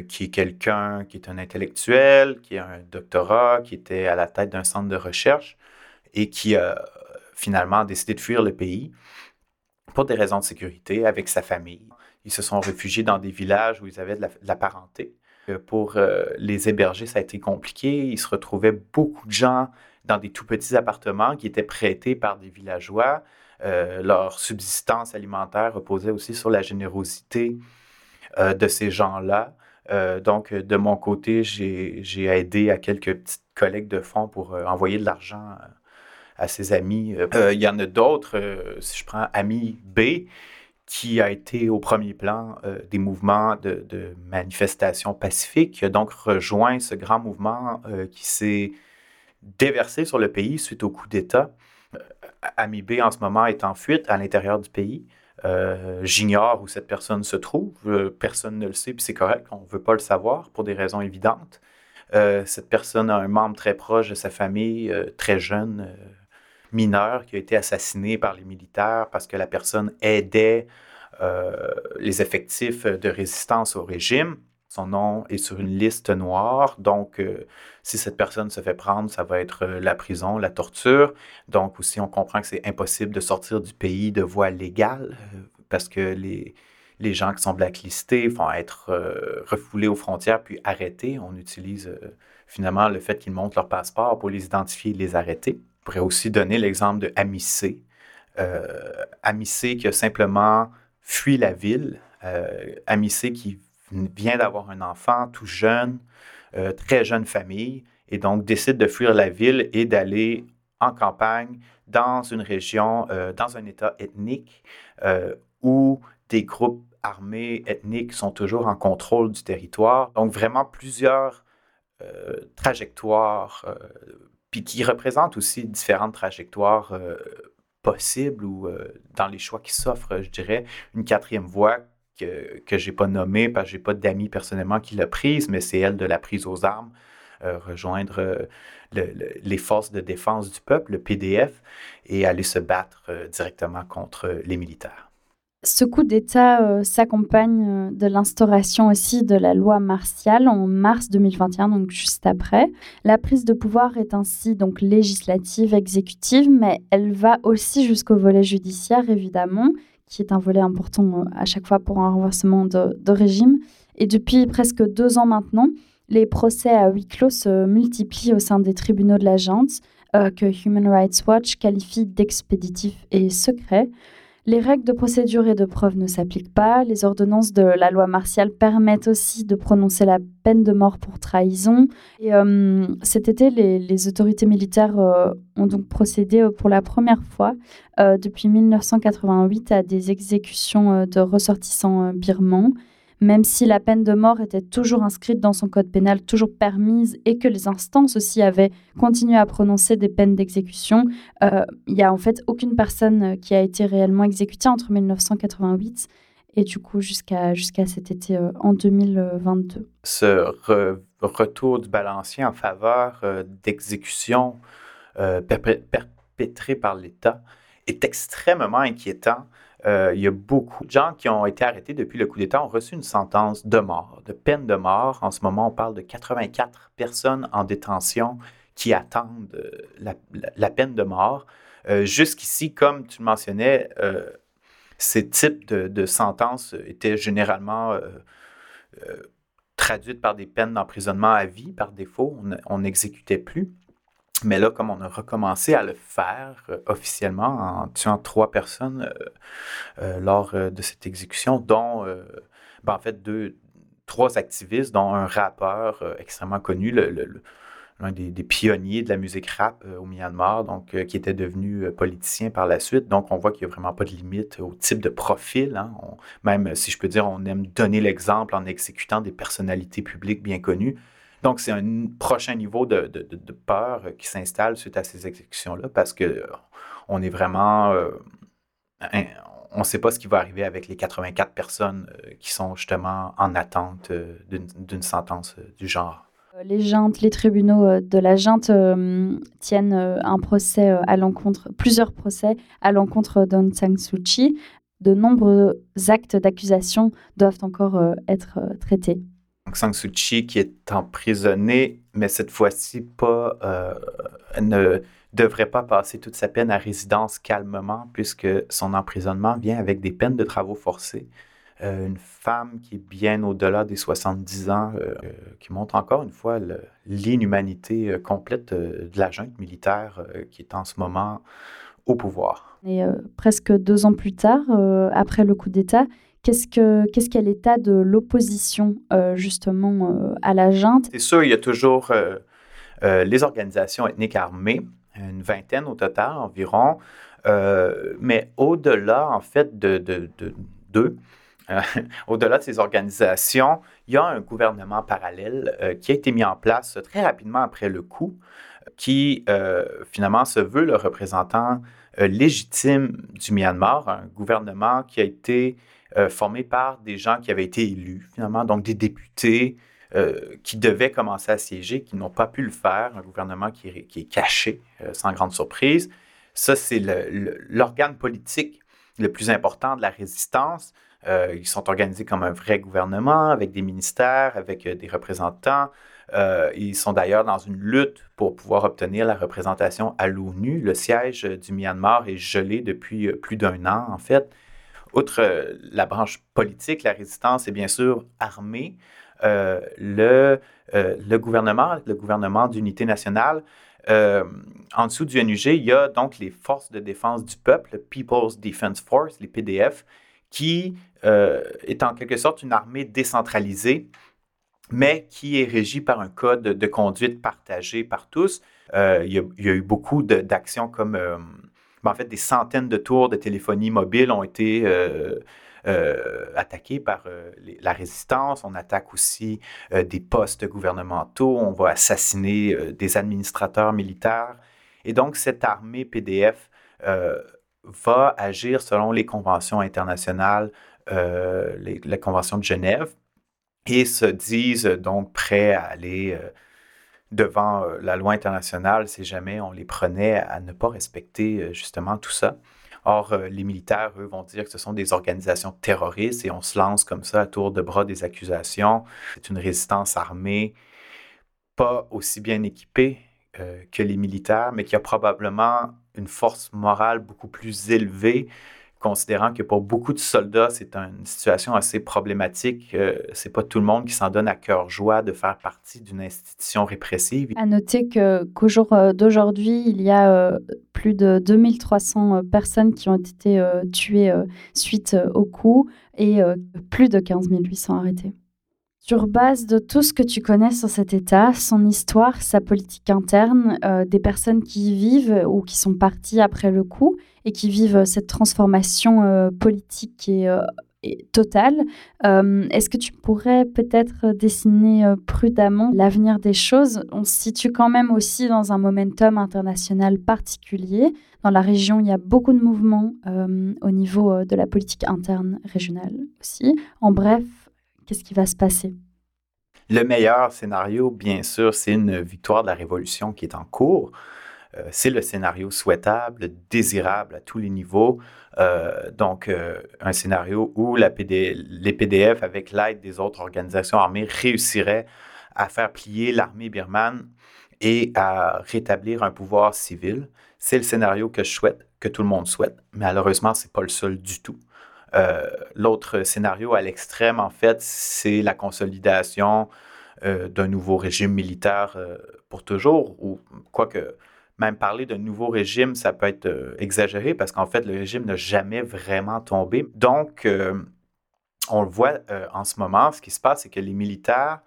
qui est quelqu'un qui est un intellectuel, qui a un doctorat, qui était à la tête d'un centre de recherche et qui a finalement décidé de fuir le pays pour des raisons de sécurité avec sa famille. Ils se sont réfugiés dans des villages où ils avaient de la, parenté. Euh, pour euh, les héberger, ça a été compliqué. Ils se retrouvaient beaucoup de gens dans des tout petits appartements qui étaient prêtés par des villageois. Euh, leur subsistance alimentaire reposait aussi sur la générosité de ces gens-là. donc, de mon côté, j'ai aidé à quelques petites collègues de fonds pour envoyer de l'argent à ses amis. Il y en a d'autres, si je prends ami B, qui a été au premier plan euh, des mouvements de, de, manifestation pacifique, qui a donc rejoint ce grand mouvement euh, qui s'est déversé sur le pays suite au coup d'État. Euh, Amibé, en ce moment, est en fuite à l'intérieur du pays. J'ignore où cette personne se trouve. personne ne le sait, puis c'est correct, on ne veut pas le savoir pour des raisons évidentes. cette personne a un membre très proche de sa famille, très jeune, mineur qui a été assassiné par les militaires parce que la personne aidait euh, les effectifs de résistance au régime. Son nom est sur une liste noire, donc euh, si cette personne se fait prendre, ça va être euh, la prison, la torture. Donc aussi, on comprend que c'est impossible de sortir du pays de voie légale parce que les, les gens qui sont blacklistés vont être refoulés aux frontières puis arrêtés. On utilise finalement le fait qu'ils montrent leur passeport pour les identifier et les arrêter pourrais aussi donner l'exemple de Amissé. Euh, qui a simplement fui la ville. Euh, qui vient d'avoir un enfant tout jeune, euh, très jeune famille, et donc décide de fuir la ville et d'aller en campagne dans une région, euh, dans un État ethnique où des groupes armés ethniques sont toujours en contrôle du territoire. Donc vraiment plusieurs trajectoires qui représente aussi différentes trajectoires euh, possibles ou euh, dans les choix qui s'offrent, je dirais, une quatrième voie que, que je n'ai pas nommée parce que je n'ai pas d'amis personnellement qui l'a prise, mais c'est elle de la prise aux armes, euh, rejoindre les forces de défense du peuple, le PDF, et aller se battre directement contre les militaires. Ce coup d'État euh, s'accompagne euh, de l'instauration aussi de la loi martiale en mars 2021, donc juste après. La prise de pouvoir est ainsi donc législative, exécutive, mais elle va aussi jusqu'au volet judiciaire, évidemment, qui est un volet important euh, à chaque fois pour un renversement de, régime. Et depuis presque deux ans maintenant, les procès à huis clos se multiplient au sein des tribunaux de la junte, que Human Rights Watch qualifie d'expéditifs et secrets. Les règles de procédure et de preuve ne s'appliquent pas. Les ordonnances de la loi martiale permettent aussi de prononcer la peine de mort pour trahison. Et euh, cet été, les, autorités militaires euh, ont donc procédé euh, pour la première fois depuis 1988 à des exécutions de ressortissants birmans même si la peine de mort était toujours inscrite dans son code pénal, toujours permise, et que les instances aussi avaient continué à prononcer des peines d'exécution, euh, il n'y a en fait aucune personne qui a été réellement exécutée entre 1988 et du coup jusqu'à cet été euh, en 2022. Ce retour du balancier en faveur euh, d'exécution perpétré par l'État est extrêmement inquiétant. Euh, il y a beaucoup de gens qui ont été arrêtés depuis le coup d'État ont reçu une sentence de mort, de peine de mort. En ce moment, on parle de 84 personnes en détention qui attendent euh, la, peine de mort. Euh, jusqu'ici, comme tu le mentionnais, ces types de, sentences étaient généralement traduites par des peines d'emprisonnement à vie par défaut. On n'exécutait plus. Mais là, comme on a recommencé à le faire euh, officiellement en tuant trois personnes euh, euh, lors de cette exécution, dont ben, en fait deux, trois activistes, dont un rappeur extrêmement connu, l'un des, pionniers de la musique rap au Myanmar, donc qui était devenu politicien par la suite. Donc on voit qu'il n'y a vraiment pas de limite au type de profil. Hein. même si je peux dire, on aime donner l'exemple en exécutant des personnalités publiques bien connues. Donc, c'est un prochain niveau de, peur qui s'installe suite à ces exécutions-là parce que euh, on est vraiment. Euh, on ne sait pas ce qui va arriver avec les 84 personnes euh, qui sont justement en attente d'une sentence du genre. Les juntes, les tribunaux de la junte tiennent un procès à l'encontre, plusieurs procès à l'encontre d'Aung San Suu Kyi. De nombreux actes d'accusation doivent encore être traités. Aung San Suu Kyi qui est emprisonnée, mais cette fois-ci euh, ne devrait pas passer toute sa peine à résidence calmement, puisque son emprisonnement vient avec des peines de travaux forcés. Euh, une femme qui est bien au-delà des 70 ans, euh, qui montre encore une fois l'inhumanité complète de la junte militaire qui est en ce moment au pouvoir. Et presque deux ans plus tard, après le coup d'État, Qu'est-ce qu'est-ce qu'est l'état de l'opposition euh, justement euh, à la junte? C'est sûr, il y a toujours euh, les organisations ethniques armées, une vingtaine au total environ, mais au-delà en fait de deux, au-delà de ces organisations, il y a un gouvernement parallèle qui a été mis en place très rapidement après le coup, qui finalement se veut le représentant légitime du Myanmar, un gouvernement qui a été euh, formé par des gens qui avaient été élus, finalement, donc des députés euh, qui devaient commencer à siéger, qui n'ont pas pu le faire, un gouvernement qui est, caché, euh, sans grande surprise. Ça, c'est l'organe politique le plus important de la résistance. ils sont organisés comme un vrai gouvernement, avec des ministères, avec des représentants. ils sont d'ailleurs dans une lutte pour pouvoir obtenir la représentation à l'ONU. Le siège du Myanmar est gelé depuis plus d'un an, en fait outre euh, la branche politique, la résistance est bien sûr armée. Euh, le, euh, le gouvernement, le gouvernement d'unité nationale, en dessous du NUG, il y a donc les forces de défense du peuple, le People's Defense Force, les PDF, qui est en quelque sorte une armée décentralisée, mais qui est régie par un code de conduite partagé par tous. il, y a, eu beaucoup d'actions comme en fait, des centaines de tours de téléphonie mobile ont été euh, euh, attaqués par euh, la résistance. On attaque aussi des postes gouvernementaux. On va assassiner des administrateurs militaires. Et donc, cette armée PDF va agir selon les conventions internationales, les, la Convention de Genève, et se disent donc prêts à aller devant euh, la loi internationale si jamais on les prenait à ne pas respecter euh, justement tout ça. Or, euh, les militaires, eux, vont dire que ce sont des organisations terroristes et on se lance comme ça à tour de bras des accusations. C'est une résistance armée pas aussi bien équipée que les militaires, mais qui a probablement une force morale beaucoup plus élevée considérant que pour beaucoup de soldats, c'est une situation assez problématique. Euh, c'est pas tout le monde qui s'en donne à cœur joie de faire partie d'une institution répressive. À noter qu'au jour euh, d'aujourd'hui, il y a euh, plus de 2300 personnes qui ont été tuées suite au coup et plus de 15 800 arrêtés. Sur base de tout ce que tu connais sur cet État, son histoire, sa politique interne, des personnes qui y vivent ou qui sont parties après le coup, et qui vivent cette transformation euh, politique euh, totale. Euh, est-ce que tu pourrais peut-être dessiner prudemment l'avenir des choses? On se situe quand même aussi dans un momentum international particulier. Dans la région, il y a beaucoup de mouvements au niveau de la politique interne régionale aussi. En bref, qu'est-ce qui va se passer? Le meilleur scénario, bien sûr, c'est une victoire de la révolution qui est en cours. c'est le scénario souhaitable, désirable à tous les niveaux. donc, un scénario où les PDF, avec l'aide des autres organisations armées, réussiraient à faire plier l'armée birmane et à rétablir un pouvoir civil. C'est le scénario que je souhaite, que tout le monde souhaite. Mais malheureusement, ce n'est pas le seul du tout. Euh, l'autre scénario à l'extrême, en fait, c'est la consolidation euh, d'un nouveau régime militaire euh, pour toujours, ou quoique même parler d'un nouveau régime, ça peut être exagéré parce qu'en fait, le régime n'a jamais vraiment tombé. Donc, on le voit en ce moment, ce qui se passe, c'est que les militaires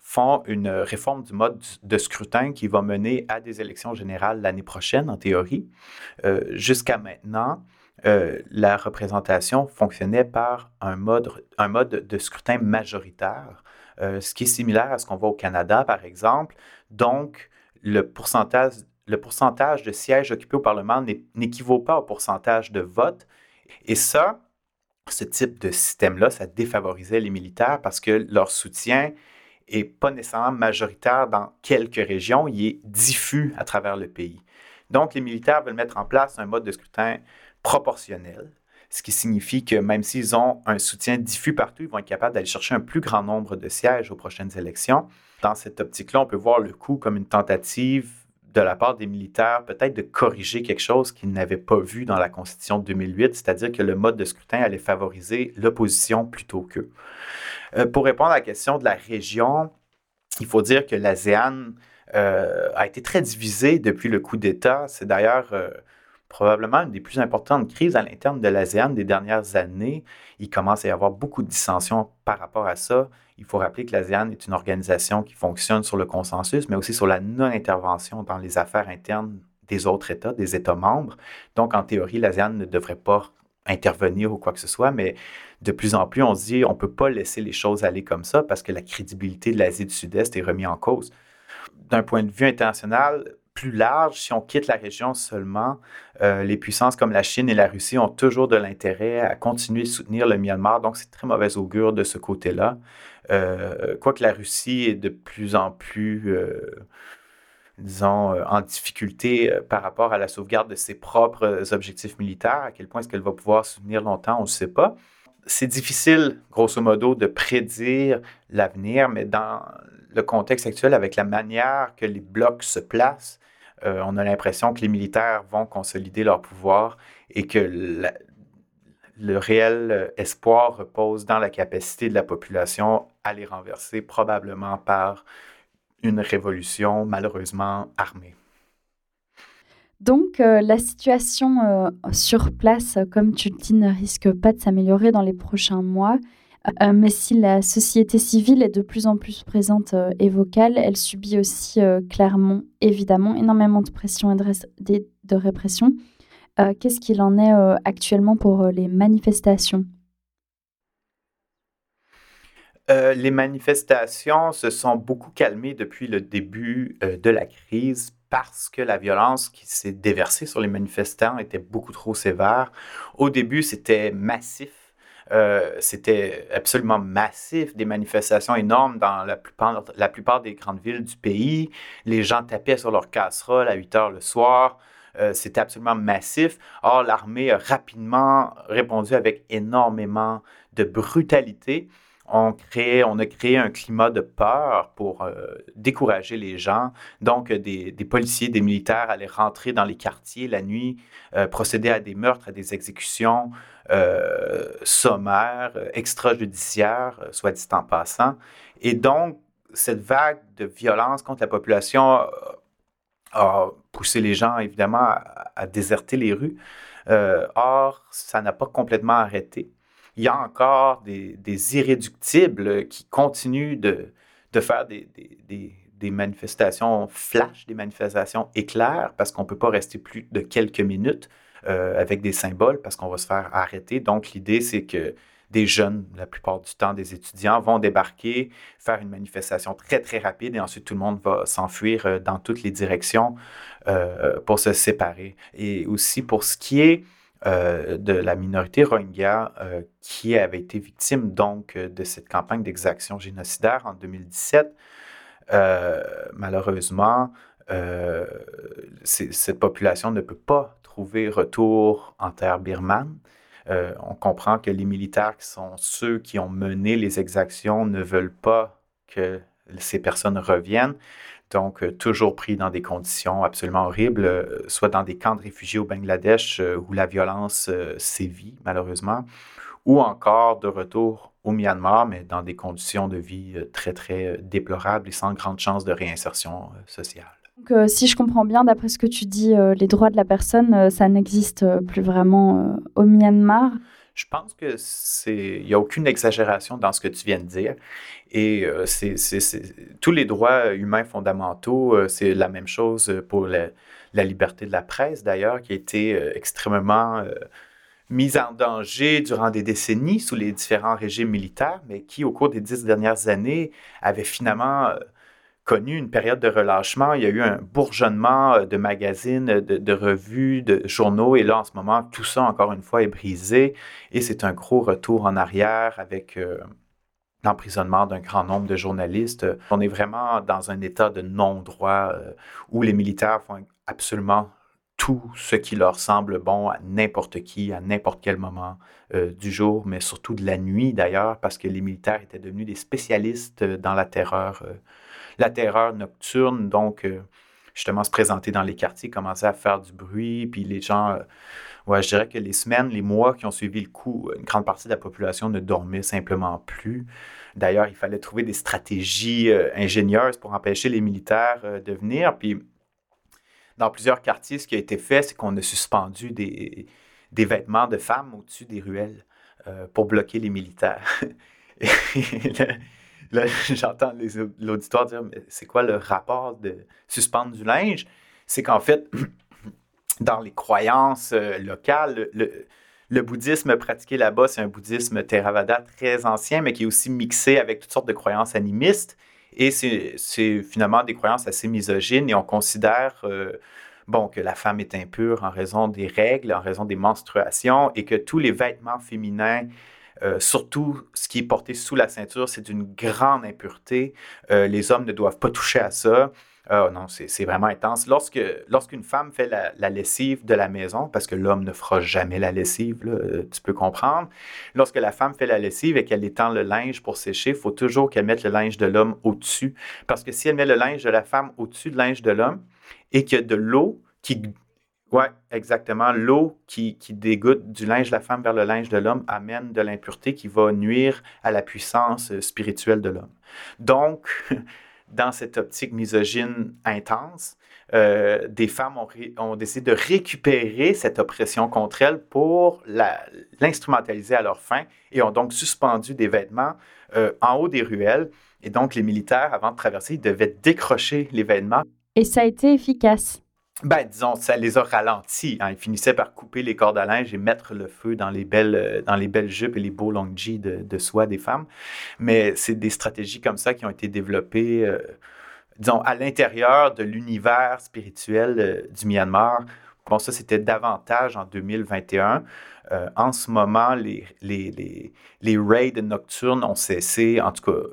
font une réforme du mode de scrutin qui va mener à des élections générales l'année prochaine, en théorie. Jusqu'à maintenant, euh, la représentation fonctionnait par un mode, un mode de scrutin majoritaire, euh, ce qui est similaire à ce qu'on voit au Canada, par exemple. Donc, le pourcentage, le pourcentage de sièges occupés au Parlement n'équivaut pas au pourcentage de votes. Et ça, ce type de système-là, ça défavorisait les militaires parce que leur soutien n'est pas nécessairement majoritaire dans quelques régions, il est diffus à travers le pays. Donc, les militaires veulent mettre en place un mode de scrutin proportionnel, ce qui signifie que même s'ils ont un soutien diffus partout, ils vont être capables d'aller chercher un plus grand nombre de sièges aux prochaines élections. Dans cette optique-là, on peut voir le coup comme une tentative de la part des militaires peut-être de corriger quelque chose qu'ils n'avaient pas vu dans la Constitution de 2008, c'est-à-dire que le mode de scrutin allait favoriser l'opposition plutôt qu'eux. Euh, pour répondre à la question de la région, il faut dire que l'ASEAN euh, a été très divisée depuis le coup d'État. C'est d'ailleurs euh, probablement une des plus importantes crises à l'interne de l'ASEAN des dernières années. Il commence à y avoir beaucoup de dissensions par rapport à ça. Il faut rappeler que l'ASEAN est une organisation qui fonctionne sur le consensus, mais aussi sur la non-intervention dans les affaires internes des autres États, des États membres. Donc, en théorie, l'ASEAN ne devrait pas intervenir ou quoi que ce soit, mais de plus en plus, on se dit, on ne peut pas laisser les choses aller comme ça parce que la crédibilité de l'Asie du Sud-Est est remise en cause. D'un point de vue international, plus large, si on quitte la région seulement, euh, les puissances comme la Chine et la Russie ont toujours de l'intérêt à continuer de soutenir le Myanmar, donc c'est très mauvais augure de ce côté-là. Euh, quoique la Russie est de plus en plus, euh, disons, en difficulté par rapport à la sauvegarde de ses propres objectifs militaires, à quel point est-ce qu'elle va pouvoir soutenir longtemps, on ne sait pas c'est difficile, grosso modo, de prédire l'avenir, mais dans le contexte actuel, avec la manière que les blocs se placent, euh, on a l'impression que les militaires vont consolider leur pouvoir et que le réel espoir repose dans la capacité de la population à les renverser, probablement par une révolution malheureusement armée. Donc, euh, la situation euh, sur place, comme tu le dis, ne risque pas de s'améliorer dans les prochains mois. Euh, mais si la société civile est de plus en plus présente et vocale, elle subit aussi clairement, évidemment, énormément de pression et de répression. Qu'est-ce qu'il en est actuellement pour les manifestations? Les manifestations se sont beaucoup calmées depuis le début de la crise parce que la violence qui s'est déversée sur les manifestants était beaucoup trop sévère. Au début, c'était massif. Euh, c'était absolument massif, des manifestations énormes dans la plupart, la plupart des grandes villes du pays. Les gens tapaient sur leurs casseroles à 8 heures le soir. Euh, c'était absolument massif. Or, l'armée a rapidement répondu avec énormément de brutalité on, a créé un climat de peur pour euh, décourager les gens. Donc, des, policiers, des militaires allaient rentrer dans les quartiers la nuit, euh, procéder à des meurtres, à des exécutions euh, sommaires, extrajudiciaires, soit dit en passant. Et donc, cette vague de violence contre la population a poussé les gens, évidemment, à déserter les rues. or, ça n'a pas complètement arrêté il y a encore des, irréductibles qui continuent de, faire des, manifestations flash, des manifestations éclairs, parce qu'on ne peut pas rester plus de quelques minutes euh, avec des symboles, parce qu'on va se faire arrêter. Donc, l'idée, c'est que des jeunes, la plupart du temps des étudiants, vont débarquer, faire une manifestation très, très rapide et ensuite tout le monde va s'enfuir euh, dans toutes les directions euh, pour se séparer. Et aussi pour ce qui est euh, de la minorité Rohingya euh, qui avait été victime donc euh, de cette campagne d'exaction génocidaire en 2017. malheureusement, cette population ne peut pas trouver retour en terre birmane. on comprend que les militaires qui sont ceux qui ont mené les exactions ne veulent pas que ces personnes reviennent. Donc, euh, toujours pris dans des conditions absolument horribles, euh, soit dans des camps de réfugiés au Bangladesh euh, où la violence sévit, malheureusement, ou encore de retour au Myanmar, mais dans des conditions de vie très, très déplorables et sans grande chance de réinsertion sociale. Donc, si je comprends bien, d'après ce que tu dis, les droits de la personne, ça n'existe plus vraiment au Myanmar? Je pense que c'est, il n'y a aucune exagération dans ce que tu viens de dire. Et euh, tous les droits humains fondamentaux, euh, c'est la même chose pour la, liberté de la presse, d'ailleurs, qui a été euh, extrêmement mise en danger durant des décennies sous les différents régimes militaires, mais qui, au cours des dix dernières années, avait finalement connu une période de relâchement. Il y a eu un bourgeonnement de magazines, de, revues, de journaux. Et là, en ce moment, tout ça, encore une fois, est brisé. Et c'est un gros retour en arrière avec l'emprisonnement d'un grand nombre de journalistes. On est vraiment dans un état de non-droit euh, où les militaires font absolument tout ce qui leur semble bon à n'importe qui, à n'importe quel moment du jour, mais surtout de la nuit d'ailleurs, parce que les militaires étaient devenus des spécialistes dans la terreur la terreur nocturne, donc euh, justement se présenter dans les quartiers, commencer à faire du bruit, puis les gens, euh, ouais, je dirais que les semaines, les mois qui ont suivi le coup, une grande partie de la population ne dormait simplement plus. D'ailleurs, il fallait trouver des stratégies euh, ingénieuses pour empêcher les militaires de venir. Puis, dans plusieurs quartiers, ce qui a été fait, c'est qu'on a suspendu des, des vêtements de femmes au-dessus des ruelles pour bloquer les militaires. Là, j'entends l'auditoire dire c'est quoi le rapport de suspendre du linge? C'est qu'en fait, dans les croyances euh, locales, le, bouddhisme pratiqué là-bas, c'est un bouddhisme Theravada très ancien, mais qui est aussi mixé avec toutes sortes de croyances animistes. Et c'est finalement des croyances assez misogynes et on considère euh, bon, que la femme est impure en raison des règles, en raison des menstruations et que tous les vêtements féminins euh, surtout, ce qui est porté sous la ceinture, c'est d'une grande impureté. Les hommes ne doivent pas toucher à ça. Oh non, c'est vraiment intense. Lorsque, lorsqu'une femme fait la, lessive de la maison, parce que l'homme ne fera jamais la lessive, euh, tu peux comprendre, lorsque la femme fait la lessive et qu'elle étend le linge pour sécher, il faut toujours qu'elle mette le linge de l'homme au-dessus. Parce que si elle met le linge de la femme au-dessus du linge de l'homme et qu'il y a de l'eau qui oui, exactement. L'eau qui, qui, dégoûte du linge de la femme vers le linge de l'homme amène de l'impureté qui va nuire à la puissance euh, spirituelle de l'homme. Donc, dans cette optique misogyne intense, euh, des femmes ont, décidé de récupérer cette oppression contre elles pour l'instrumentaliser à leur fin et ont donc suspendu des vêtements euh, en haut des ruelles. Et donc, les militaires, avant de traverser, devaient décrocher les vêtements. Et ça a été efficace. Ben, disons, ça les a ralentis. Hein. Ils finissaient par couper les cordes à linge et mettre le feu dans les belles, euh, dans les belles jupes et les beaux longs jeans de, soie des femmes. Mais c'est des stratégies comme ça qui ont été développées, euh, disons, à l'intérieur de l'univers spirituel euh, du Myanmar. Bon, ça, c'était davantage en 2021. en ce moment, les, les, les, les raids nocturnes ont cessé, en tout cas,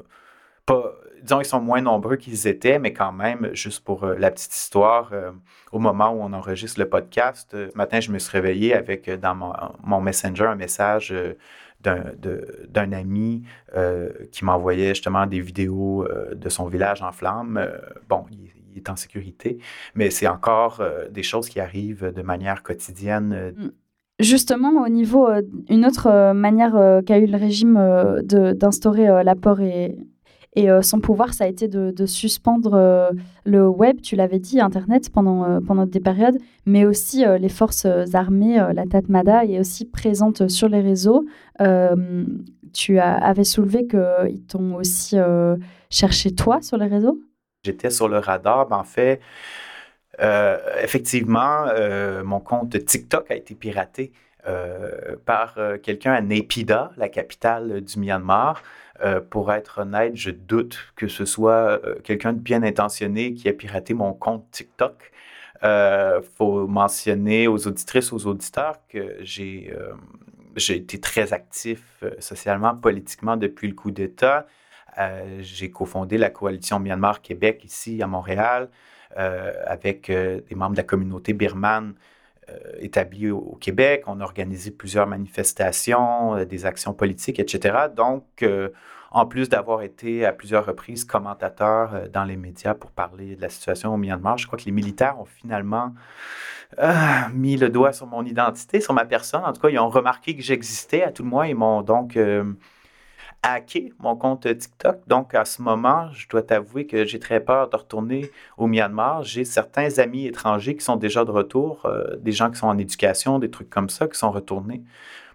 pas disons, ils sont moins nombreux qu'ils étaient, mais quand même, juste pour euh, la petite histoire, euh, au moment où on enregistre le podcast, euh, ce matin, je me suis réveillé avec dans mon, Messenger un message d'un ami qui m'envoyait justement des vidéos de son village en flammes. bon, il, est en sécurité, mais c'est encore des choses qui arrivent de manière quotidienne. Mm. Justement, au niveau, une autre manière qu'a eu le régime d'instaurer l'apport et et euh, son pouvoir, ça a été de, suspendre euh, le web, tu l'avais dit, Internet pendant, euh, pendant des périodes, mais aussi les forces armées, la Tatmada est aussi présente sur les réseaux. tu avais soulevé qu'ils t'ont aussi cherché toi sur les réseaux? J'étais sur le radar, ben, en fait. effectivement, mon compte TikTok a été piraté par quelqu'un à Naypyidaw, la capitale du Myanmar. Euh, pour être honnête, je doute que ce soit euh, quelqu'un de bien intentionné qui a piraté mon compte TikTok. Il euh, faut mentionner aux auditrices, aux auditeurs que j'ai été très actif socialement, politiquement depuis le coup d'État. j'ai cofondé la coalition Myanmar Québec ici à Montréal avec des membres de la communauté birmane établis au, Québec. On a organisé plusieurs manifestations, des actions politiques, etc. Donc, en plus d'avoir été à plusieurs reprises commentateur euh, dans les médias pour parler de la situation au Myanmar, je crois que les militaires ont finalement euh, mis le doigt sur mon identité, sur ma personne. En tout cas, ils ont remarqué que j'existais, à tout le moins, ils m'ont donc euh, hacké mon compte TikTok. Donc, à ce moment, je dois t'avouer que j'ai très peur de retourner au Myanmar. J'ai certains amis étrangers qui sont déjà de retour, des gens qui sont en éducation, des trucs comme ça, qui sont retournés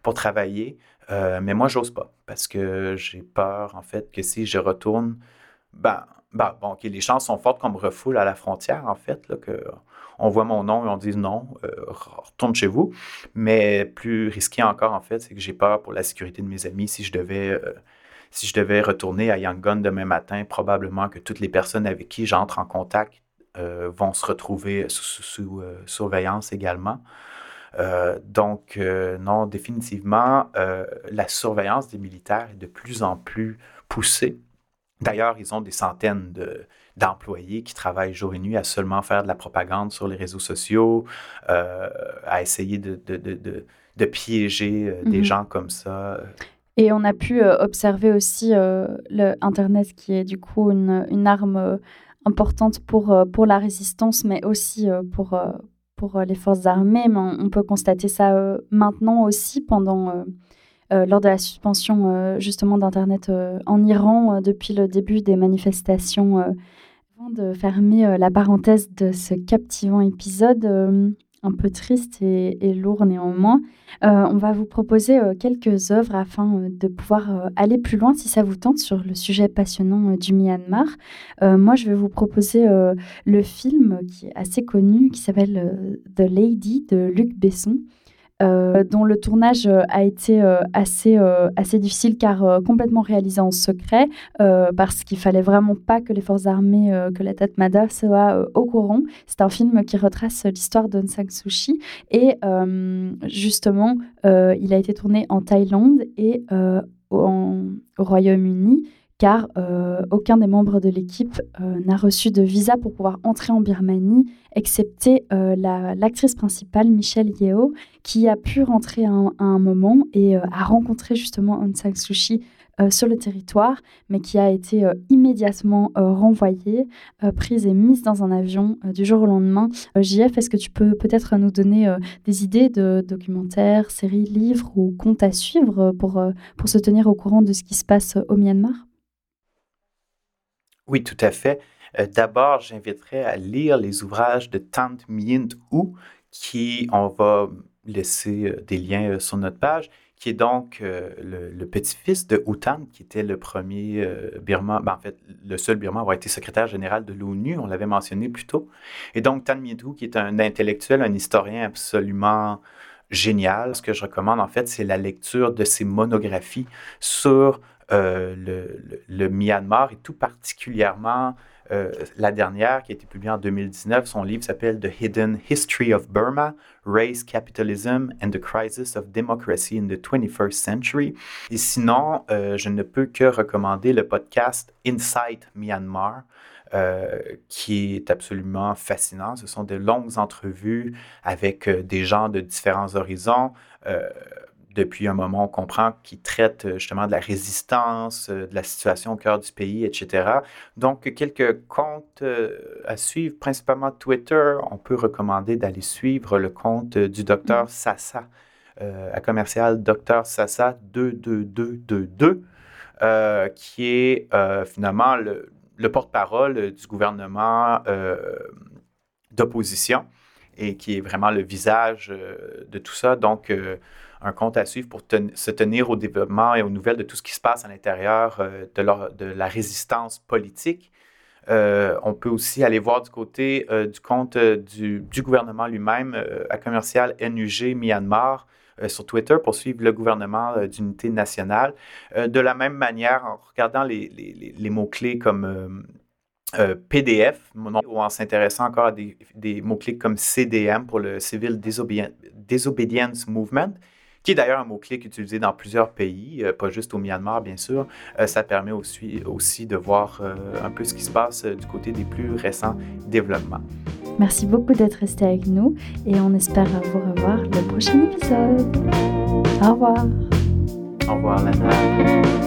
pour travailler. Euh, mais moi, j'ose pas parce que j'ai peur, en fait, que si je retourne, ben, ben bon, les chances sont fortes qu'on me refoule à la frontière, en fait, là, que on voit mon nom et on dit non, euh, retourne chez vous. Mais plus risqué encore, en fait, c'est que j'ai peur pour la sécurité de mes amis si je devais. Euh, si je devais retourner à Yangon demain matin, probablement que toutes les personnes avec qui j'entre en contact vont se retrouver sous surveillance également. Euh, donc, euh, non, définitivement, euh, la surveillance des militaires est de plus en plus poussée. D'ailleurs, ils ont des centaines d'employés qui travaillent jour et nuit à seulement faire de la propagande sur les réseaux sociaux, à essayer de, de, piéger des mhm. gens comme ça. Et on a pu observer aussi le Internet qui est du coup une, arme importante pour, pour la résistance, mais aussi pour, pour euh, les forces armées, on, peut constater ça euh, maintenant aussi pendant euh, lors de la suspension justement d'Internet en Iran depuis le début des manifestations. avant de fermer la parenthèse de ce captivant épisode, un peu triste et, lourd néanmoins. Euh, on va vous proposer euh, quelques œuvres afin euh, de pouvoir aller plus loin si ça vous tente sur le sujet passionnant du Myanmar. moi, je vais vous proposer le film qui est assez connu, qui s'appelle The Lady de Luc Besson. Euh, dont le tournage euh, a été euh, assez, assez difficile car complètement réalisé en secret parce qu'il fallait vraiment pas que les forces armées, que la tête Mada soient au courant. C'est un film qui retrace l'histoire d'Aung San et justement il a été tourné en Thaïlande et au Royaume-Uni car euh, aucun des membres de l'équipe euh, n'a reçu de visa pour pouvoir entrer en Birmanie, excepté euh, l'actrice principale, Michelle Yeo, qui a pu rentrer à un, moment et a rencontré justement Aung San Suu Kyi sur le territoire, mais qui a été immédiatement renvoyée, prise et mise dans un avion du jour au lendemain. JF, est-ce que tu peux peut-être nous donner des idées de documentaires, séries, livres ou comptes à suivre pour, pour se tenir au courant de ce qui se passe au Myanmar? Oui, tout à fait. Euh, d'abord, j'inviterai à lire les ouvrages de Tant Myint Ou, qui, on va laisser euh, des liens euh, sur notre page, qui est donc le, petit-fils de Tan, qui était le premier Birman, ben, en fait, le seul Birman à avoir été secrétaire général de l'ONU, on l'avait mentionné plus tôt. Et donc, Tan Myint Ou, qui est un intellectuel, un historien absolument génial. Ce que je recommande, en fait, c'est la lecture de ses monographies sur euh, le, Myanmar et tout particulièrement euh, la dernière qui a été publiée en 2019. Son livre s'appelle The Hidden History of Burma, Race, Capitalism and the Crisis of Democracy in the 21st Century. Et sinon, euh, je ne peux que recommander le podcast Inside Myanmar. qui est absolument fascinant. Ce sont de longues entrevues avec des gens de différents horizons depuis un moment, on comprend qu'il traite euh, justement de la résistance, euh, de la situation au cœur du pays, etc. Donc, quelques comptes euh, à suivre, principalement Twitter. On peut recommander d'aller suivre le compte du docteur. Sassa, à commercial docteur Sassa 22222, qui est finalement le, le porte-parole du gouvernement d'opposition et qui est vraiment le visage de tout ça. Donc, un compte à suivre pour se tenir au développement et aux nouvelles de tout ce qui se passe à l'intérieur euh, de, la résistance politique. Euh, on peut aussi aller voir du côté euh, du compte du, gouvernement lui-même à commercial NUG Myanmar sur Twitter pour suivre le gouvernement d'unité nationale. de la même manière, en regardant les mots-clés comme PDF, ou en s'intéressant encore à des, des mots-clés comme CDM pour le Civil Disobedience Movement, qui est d'ailleurs un mot-clé utilisé dans plusieurs pays, pas juste au Myanmar, bien sûr. ça permet aussi, aussi de voir un peu ce qui se passe du côté des plus récents développements. Merci beaucoup d'être resté avec nous et on espère vous revoir le prochain épisode. Au revoir. Au revoir, Lana.